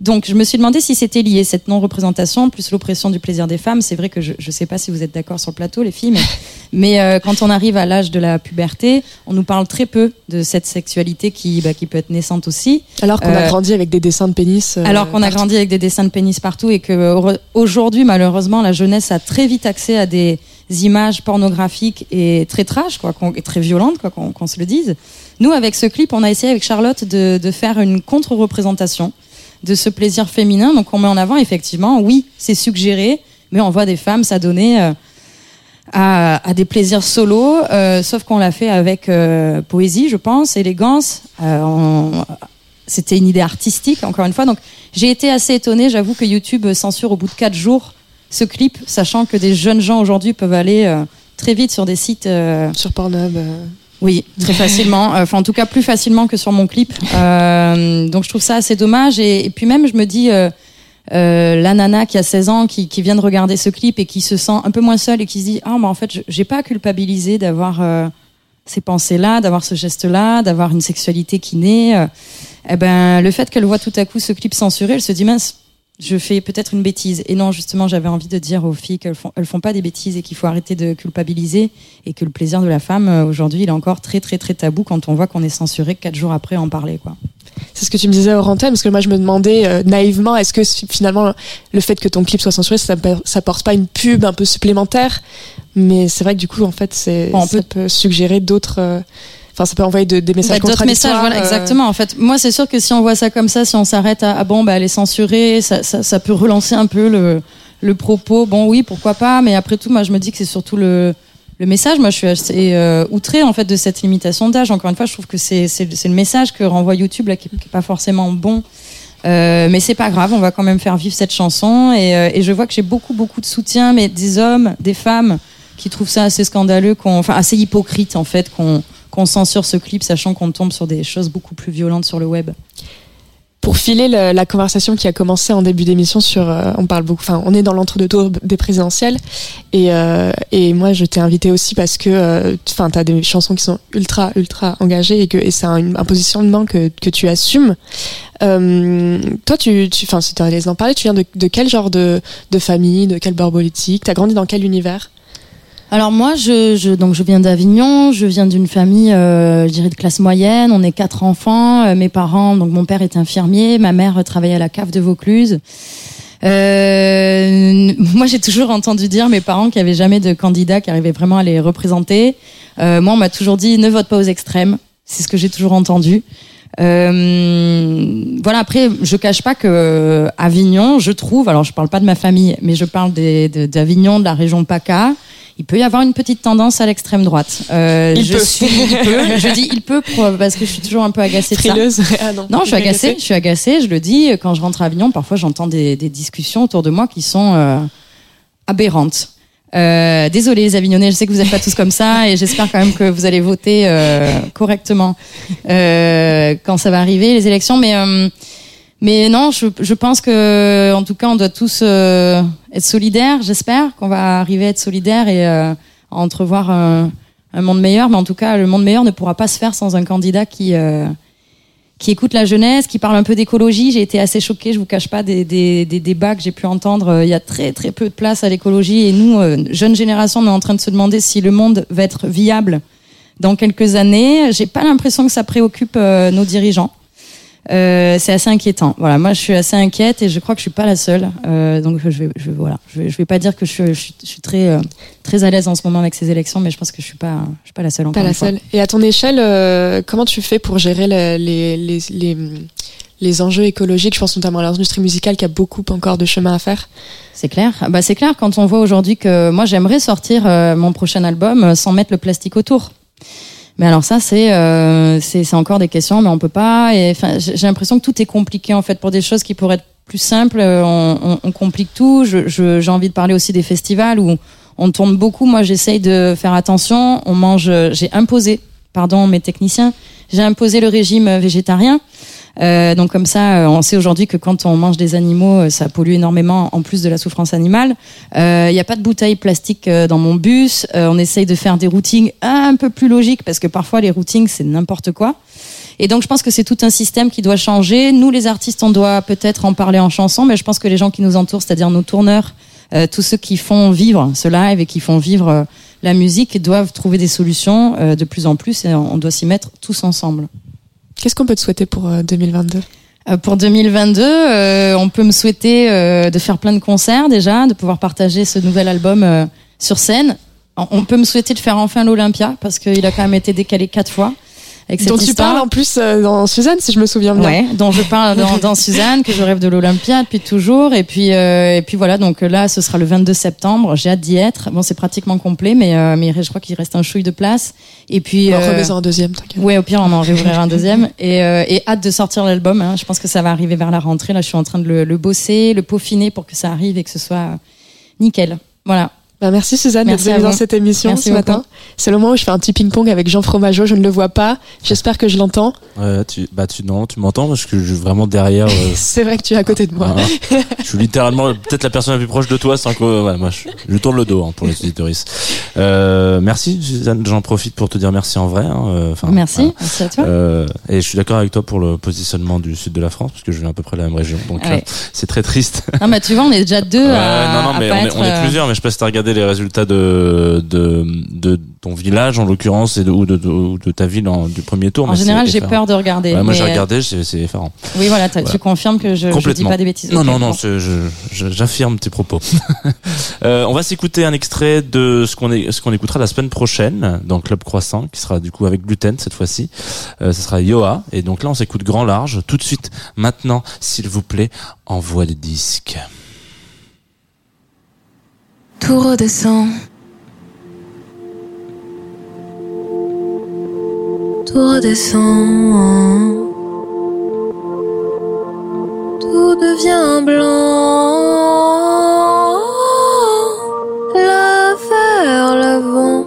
Donc, je me suis demandé si c'était lié, cette non-représentation, plus l'oppression du plaisir des femmes. C'est vrai que je ne sais pas si vous êtes d'accord sur le plateau, les filles, mais, mais euh, quand on arrive à l'âge de la puberté, on nous parle très peu de cette sexualité qui, bah, qui peut être naissante aussi. Alors qu'on a Euh, grandi avec des dessins de pénis. euh, Alors qu'on a grandi avec des dessins de pénis partout et que euh, aujourd'hui, malheureusement, la jeunesse a très vite accès à des images pornographiques et très trash, quoi, et très violentes, quoi, qu'on qu'on se le dise. Nous, avec ce clip, on a essayé avec Charlotte de, faire une contre-représentation de ce plaisir féminin. Donc, on met en avant, effectivement, oui, c'est suggéré, mais on voit des femmes s'adonner euh, à, des plaisirs solo, euh, sauf qu'on l'a fait avec euh, poésie, je pense, élégance. C'était une idée artistique, encore une fois. Donc, j'ai été assez étonnée. J'avoue que YouTube censure au bout de quatre jours ce clip, sachant que des jeunes gens aujourd'hui peuvent aller très vite sur des sites. Sur Pornhub. Oui, très facilement. Enfin, en tout cas, plus facilement que sur mon clip. Euh, donc, je trouve ça assez dommage. Et, et puis même, je me dis, euh, euh, la nana qui a 16 ans, qui, qui vient de regarder ce clip et qui se sent un peu moins seule et qui se dit, ah, mais en fait, je- j'ai pas à culpabiliser d'avoir ces pensées-là, d'avoir ce geste-là, d'avoir une sexualité qui naît. eh ben, le fait qu'elle voit tout à coup ce clip censuré, elle se dit, mince, je fais peut-être une bêtise. Et non, justement, j'avais envie de dire aux filles qu'elles font, elles font pas des bêtises et qu'il faut arrêter de culpabiliser et que le plaisir de la femme, euh, aujourd'hui, il est encore très, très, très tabou quand on voit qu'on est censuré quatre jours après en parler, quoi. C'est ce que tu me disais antenne, parce que moi je me demandais euh, naïvement, est-ce que finalement le fait que ton clip soit censuré, ça, ça porte pas une pub un peu supplémentaire? Mais c'est vrai que du coup, en fait, c'est Bon, ça peut suggérer d'autres. euh, enfin, ça peut envoyer de- des messages Bah, d'autres messages, voilà, euh, exactement. En fait, moi, c'est sûr que si on voit ça comme ça, si on s'arrête à ah bon, bah, elle est censurée, ça, ça, ça peut relancer un peu le, le propos. Bon, oui, pourquoi pas, mais après tout, moi, je me dis que c'est surtout le, le message. Moi, je suis assez euh, outrée en fait de cette limitation d'âge. Encore une fois, je trouve que c'est le message que renvoie YouTube là, qui, qui est pas forcément bon. Euh, mais c'est pas grave, on va quand même faire vivre cette chanson et, euh, et je vois que j'ai beaucoup beaucoup de soutien, mais des hommes, des femmes qui trouvent ça assez scandaleux, enfin assez hypocrite en fait, qu'on qu'on censure ce clip, sachant qu'on tombe sur des choses beaucoup plus violentes sur le web. Pour filer le- la conversation qui a commencé en début d'émission sur, euh, on parle beaucoup, enfin, on est dans l'entre-deux-tours des présidentielles, et euh, et moi je t'ai invité aussi parce que, euh, enfin, t'as des chansons qui sont ultra ultra engagées et que et c'est un, un positionnement que que tu assumes. Euh, toi, tu, enfin, si tu as l'aise d'en parler, tu viens de, de quel genre de de famille, de quel bord politique, t'as grandi dans quel univers? Alors moi, je, je, donc je viens d'Avignon, je viens d'une famille, euh, je dirais de classe moyenne. On est quatre enfants. Euh, mes parents, donc mon père est infirmier, ma mère euh, travaillait à la cave de Vaucluse. Euh, moi, j'ai toujours entendu dire mes parents qu'il n'y avait jamais de candidat qui arrivait vraiment à les représenter. Euh, moi, on m'a toujours dit ne vote pas aux extrêmes. C'est ce que j'ai toujours entendu. Euh, voilà. Après, je cache pas que euh, Avignon, je trouve. Alors, je parle pas de ma famille, mais je parle des- de- d'Avignon, de, la région PACA. Il peut y avoir une petite tendance à l'extrême droite. Euh, Il je peut. suis, il peut. je dis il peut parce que je suis toujours un peu agacée de ça. Ah non, Non, je suis agacée, je suis agacée, je le dis. Quand je rentre à Avignon, parfois j'entends des, des discussions autour de moi qui sont euh, aberrantes. Euh, désolée les Avignonnais, je sais que vous n'êtes pas tous comme ça et j'espère quand même que vous allez voter euh, correctement euh, quand ça va arriver les élections. Mais euh, mais non, je, je pense que en tout cas on doit tous euh, être solidaires. J'espère qu'on va arriver à être solidaires et euh, à entrevoir un, un monde meilleur. Mais en tout cas, le monde meilleur ne pourra pas se faire sans un candidat qui euh, qui écoute la jeunesse, qui parle un peu d'écologie. J'ai été assez choquée, je vous cache pas, des, des, des débats que j'ai pu entendre. Euh, Il y a très très peu de place à l'écologie et nous, euh, jeune génération, on est en train de se demander si le monde va être viable dans quelques années. J'ai pas l'impression que ça préoccupe euh, nos dirigeants. Euh, c'est assez inquiétant. Voilà, moi je suis assez inquiète et je crois que je suis pas la seule. Euh, donc je vais, je, voilà, je vais, je vais pas dire que je, suis- je, je suis très euh, très à l'aise en ce moment avec ces élections, mais je pense que je suis pas, je suis pas la seule. Encore Pas la fois. seule. Et à ton échelle, euh, comment tu fais pour gérer le- les, les, les, les enjeux écologiques? Je pense notamment à l'industrie musicale qui a beaucoup encore de chemin à faire. C'est clair. Ah Bah c'est clair quand on voit aujourd'hui que moi j'aimerais sortir euh, mon prochain album sans mettre le plastique autour. Mais alors ça c'est euh, c'est encore des questions, mais on peut pas. Et j'ai j'ai l'impression que tout est compliqué en fait pour des choses qui pourraient être plus simples. euh, On, on, on complique tout. Je- je- J'ai envie de parler aussi des festivals où on tourne beaucoup. Moi j'essaye de faire attention. On mange. J'ai imposé, pardon mes techniciens, j'ai imposé le régime euh, végétarien. Euh, donc comme ça, euh, on sait aujourd'hui que quand on mange des animaux, euh, ça pollue énormément en plus de la souffrance animale. Euh, Il n'y a pas de bouteilles plastiques euh, dans mon bus. Euh, on essaye de faire des routings un peu plus logiques parce que parfois les routings c'est n'importe quoi. Et donc je pense que c'est tout un système qui doit changer. Nous les artistes, on doit peut-être en parler en chanson, mais je pense que les gens qui nous entourent, c'est-à-dire nos tourneurs, euh, tous ceux qui font vivre ce live et qui font vivre euh, la musique, doivent trouver des solutions euh, de plus en plus et on doit s'y mettre tous ensemble. Qu'est-ce qu'on peut te souhaiter pour euh, 2022 Euh, Pour 2022, euh, on peut me souhaiter euh, de faire plein de concerts déjà, de pouvoir partager ce nouvel album euh, sur scène. On peut me souhaiter de faire enfin l'Olympia parce qu'il a quand même été décalé quatre fois. Avec cette Dont tu histoire. parles en plus euh, dans Suzanne, si je me souviens bien. Ouais, dont je parle dans, dans Suzanne, que je rêve de l'Olympia depuis toujours. Et puis, euh, et puis voilà, donc là, ce sera le 22 septembre. J'ai hâte d'y être. Bon, c'est pratiquement complet, mais, euh, mais je crois qu'il reste un chouille de place. Et puis, Bon, euh, remets-en un deuxième, t'inquiète. Ouais, au pire, on en réouvrira un deuxième. Et, euh, et hâte de sortir l'album. Hein. Je pense que ça va arriver vers la rentrée. Là, je suis en train de le, le bosser, le peaufiner pour que ça arrive et que ce soit euh, nickel. Voilà. Bah, merci Suzanne d'être venue dans cette émission Merci ce matin. C'est le moment où je fais un petit ping-pong avec Jean Fromageau. Je ne le vois pas. J'espère que je l'entends. Ouais, tu, bah tu non, tu m'entends parce que je suis vraiment derrière. euh, C'est vrai que tu es à côté de moi. Voilà. je suis littéralement peut-être la personne la plus proche de toi sans que ouais, moi je, je tourne le dos hein, pour les auditoristes. Euh, merci Suzanne, j'en profite pour te dire merci en vrai. hein, euh, enfin, Merci. voilà. Merci à toi. Euh, et je suis d'accord avec toi pour le positionnement du sud de la France parce que je viens à peu près de la même région donc Ouais. euh, c'est très triste. Non, mais tu vois, on est déjà deux à, non non mais on est, être, on est euh, plusieurs mais je sais pas si t'as regardé les résultats de de, de ton village en l'occurrence et de, ou de, de, ou de ta ville en, du premier tour. En mais général, j'ai peur de regarder. Ouais, moi j'ai euh, regardé, c'est effarant. Oui, voilà, tu confirmes que je, je dis pas des bêtises. Non, non, non, j'affirme tes propos. Euh, on va s'écouter un extrait de ce qu'on est, ce qu'on écoutera la semaine prochaine dans Club Croissant, qui sera du coup avec gluten cette fois-ci. Euh, ce sera Yoa. Et donc là, on s'écoute grand large. Tout de suite, maintenant, s'il vous plaît, envoie les disques. Tout redescend. Tout redescend. Tout devient blanc. Là vers l'avant.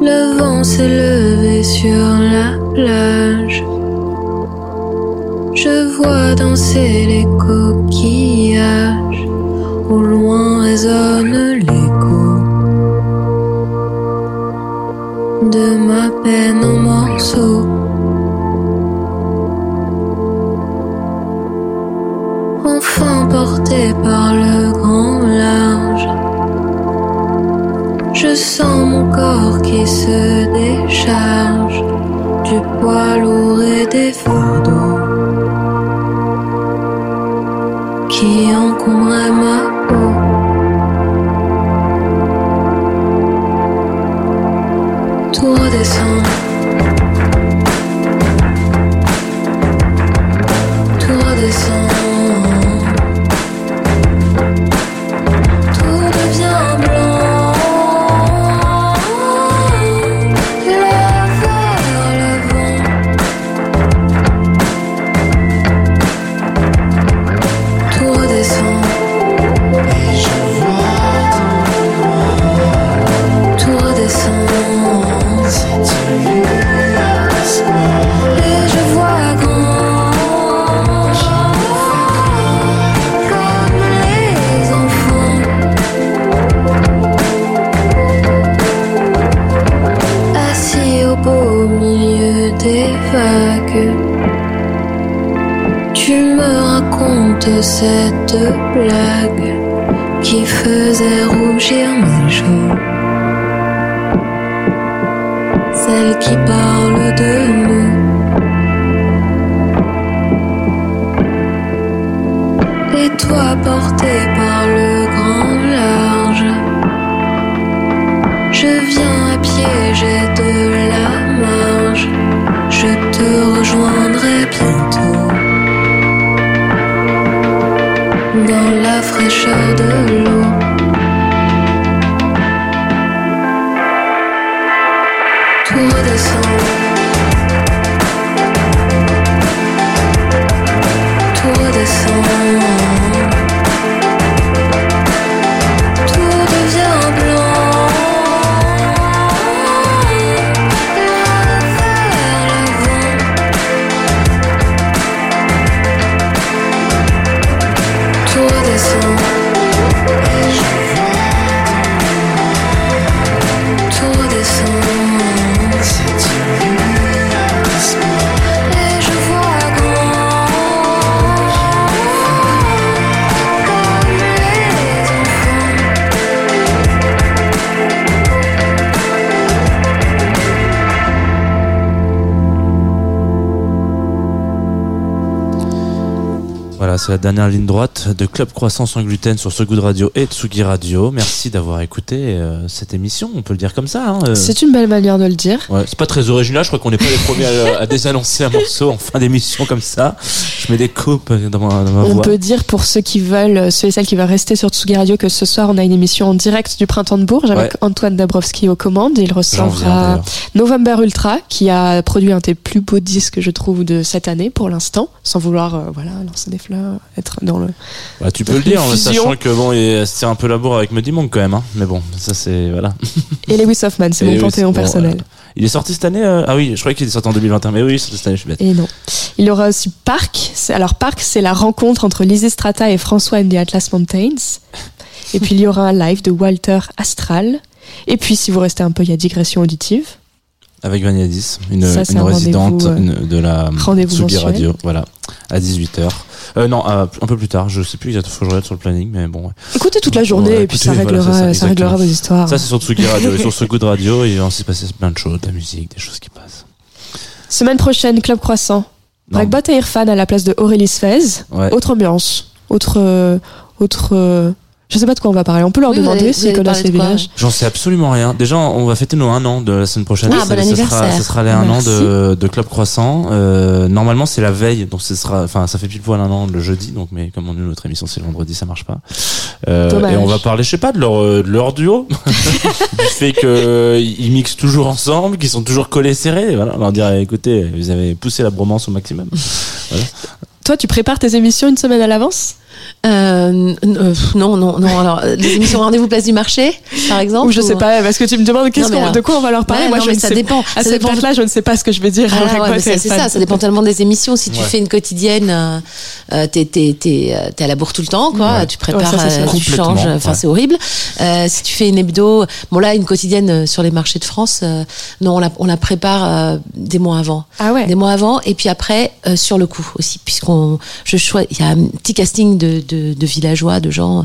Le vent s'est levé sur la plage. Je vois danser les coquillages. Au loin résonne l'écho de ma peine en morceaux. Enfin porté par le grand large, je sens mon corps qui se décharge du poids lourd et des c'est la dernière ligne droite de Club Croissant sans gluten sur ce goût de radio et Tsugi Radio. Merci d'avoir écouté euh, cette émission, on peut le dire comme ça. Hein, euh. C'est une belle manière de le dire. Ouais, c'est pas très original, je crois qu'on n'est pas les premiers à, à désannoncer un morceau en fin d'émission comme ça. Mets des coupes dans ma, dans ma On voix. peut dire pour ceux qui veulent, ceux et celles qui veulent rester sur Tsugi Radio que ce soir on a une émission en direct du Printemps de Bourges avec Ouais. Antoine Dabrowski aux commandes. Il recevra. November Ultra qui a produit un des plus beaux disques je trouve de cette année pour l'instant, sans vouloir euh, voilà lancer des fleurs, être dans le. Bah, tu peux le dire, en sachant que bon, il se tire un peu la bourre avec Muddy Monk quand même. Hein. Mais bon, ça c'est voilà. Et Lewis Hoffman, c'est mon oui, panthéon bon, personnel. euh, il est sorti cette année euh, Ah oui, je croyais qu'il est sorti en 2021. Mais oui, cette année, je suis bête. Et non. Il aura aussi Park. Alors Park, c'est la rencontre entre Lizzie Strata et François and the Atlas Mountains. Et puis il y aura un live de Walter Astral. Et puis si vous restez un peu, il y a Digression auditive. Avec Vaniadis, une, Ça, une un résidente euh, une- de la rendez-vous Tsugi. Radio. Voilà. à 18h. Euh, non, euh, un peu plus tard. Je sais plus exactement. Faut que je regarde sur le planning, mais bon. ouais. Écoutez toute la journée Ouais, et puis ça réglera, ça, ça, réglera vos histoires. Ça, c'est sur Tsugi Radio. Et sur ce Good Radio, il va s'y passer plein de choses, de la musique, des choses qui passent. Semaine prochaine, Club Croissant. Blackbot et Irfan à la place de Aurélie Sfez. Ouais. Autre ambiance. Autre. euh, autre euh, je sais pas de quoi on va parler. On peut leur Oui, vous demander allez- vous connaissent les villages. J'en sais absolument rien. Déjà, on va fêter nos un an de la semaine prochaine. Ah, bon ça, sera, ça sera les un an de, de Club Croissant. Euh, normalement, c'est la veille, donc ce sera, enfin, ça fait pile poil un an le jeudi, donc, mais comme on est notre émission, c'est le vendredi, ça marche pas. Euh, et on va parler, je sais pas, de leur, euh, de leur duo, du fait que ils mixent toujours ensemble, qu'ils sont toujours collés serrés. Et Voilà, on leur dirait, écoutez, vous avez poussé la bromance au maximum. Toi, tu prépares tes émissions une semaine à l'avance? Euh, euh, non, non, non. Alors, euh, les émissions Rendez-vous Place du Marché, par exemple. Ou je sais pas, parce que tu me demandes alors- de quoi on va leur parler. Ouais, Moi, non, je mais ne ça sais dépend. À Ça cette dépend. date-là, je ne sais pas ce que je vais dire. Ah ouais, c'est ça, ça dépend tellement des émissions. Si tu Ouais. fais une quotidienne, euh, euh, t'es, t'es, t'es, euh, t'es à la bourre tout le temps, quoi. Ouais. Tu prépares, ça, euh, tu changes. Enfin, ouais. c'est horrible. Euh, si tu fais une hebdo, bon là, une quotidienne sur les marchés de France, euh, non, on la, on la prépare euh, des mois avant. Ah ouais. Des mois avant, et puis après euh, sur le coup aussi, puisqu'on, je choisis, il y a un petit casting de, de, de villageois, de gens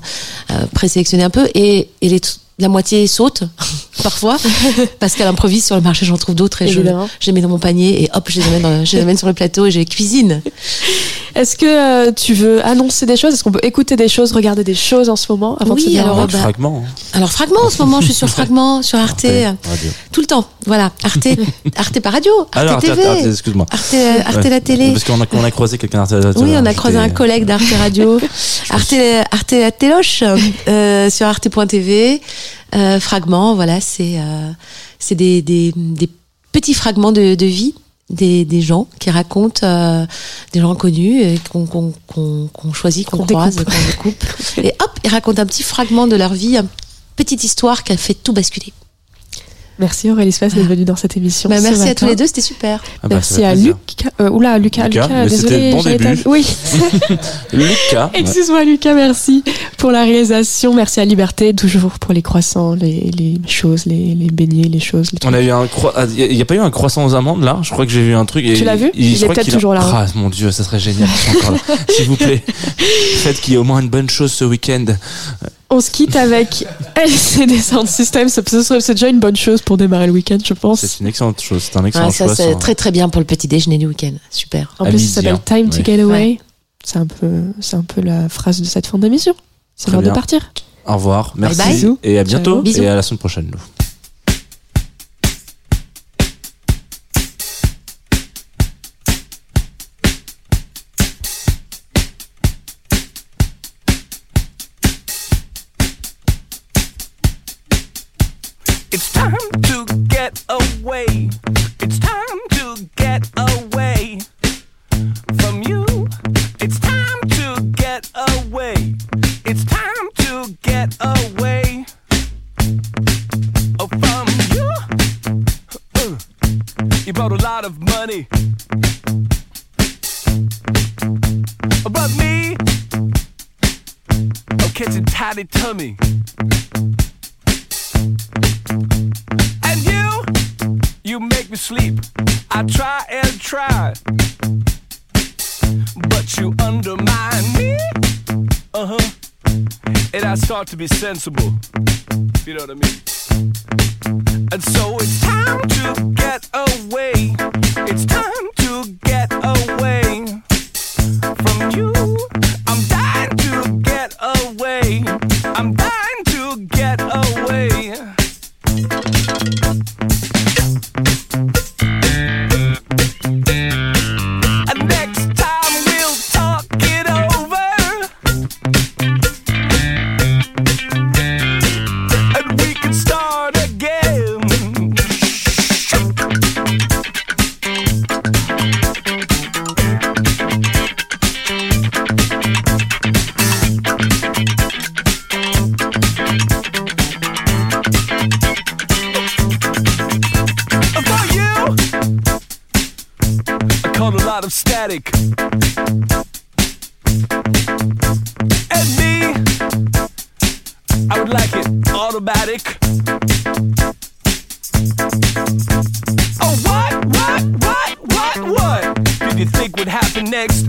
euh, présélectionnés un peu, et, et les, la moitié saute parfois parce qu'elle improvise sur le marché, j'en trouve d'autres et je, Évidemment. je les mets dans mon panier et hop, je les amène, dans le- je les amène sur le plateau et je les cuisine. Est-ce que euh, tu veux annoncer des choses? Est-ce qu'on peut écouter des choses, regarder des choses en ce moment avant de Oui, au alors, revoir bah, Fragment. hein. Alors fragment en ce moment, je suis sur fragment, sur Arte, Arte, radio. tout le temps. Voilà, Arte, Arte par radio, Arte Alors, TV, Arte, Arte, excuse-moi. Arte, Arte Ouais. la télé. Parce qu'on a, on a croisé quelqu'un d'Arte la Oui, on a croisé un collègue d'Arte Radio, Arte, Arte la téloche, euh, sur arte.tv. Euh, fragments, voilà, c'est euh, c'est des, des, des petits fragments de, de vie des, des gens qui racontent euh, des gens connus qu'on qu'on choisit, qu'on croise, qu'on découpe. Et hop, ils racontent un petit fragment de leur vie, une petite histoire qui a fait tout basculer. Merci Aurélie Space d'être venue dans cette émission. Bah, ce merci à tous les deux, c'était super. Ah bah, Merci à. Luc. Euh, oula, Lucas, Lucas, Lucas, désolé. bon début. Oui. Lucas. Excuse-moi Lucas, merci pour la réalisation. Merci à Liberté, toujours pour les croissants, les, les choses, les, les beignets, les choses. Les On a eu un ah, Il y a pas eu un croissant aux amandes là? Je crois que j'ai vu un truc. Et Tu l'as vu? Il je est peut-être a- toujours là, hein. Ah mon dieu, ça serait génial. S'il vous plaît, faites qu'il y ait au moins une bonne chose ce week-end. On se quitte avec LCD Sound System. C'est déjà une bonne chose pour démarrer le week-end, je pense. C'est une excellente chose. C'est un excellent Ouais, ça, choix. c'est très très bien pour le petit déjeuner du week-end. Super. En plus, ça s'appelle Time to. Get Away. Ouais. C'est un peu, c'est un peu la phrase de cette fin d'émission. C'est l'heure de partir. Au revoir, merci bye. Bisous. et à bientôt. Bisous. et à la semaine prochaine. Nous. It's time to get away. It's time to get away from you. It's time to get away. It's time to get away oh, from you. Uh, you brought a lot of money. But me, I'm catching tiny tummy. Make me sleep. I try and try, but you undermine me. Uh huh. And I start to be sensible. You know what I mean? And so it's time to get away. It's time it automatic. Oh, what, what, what, what, what? Did you think would happen next?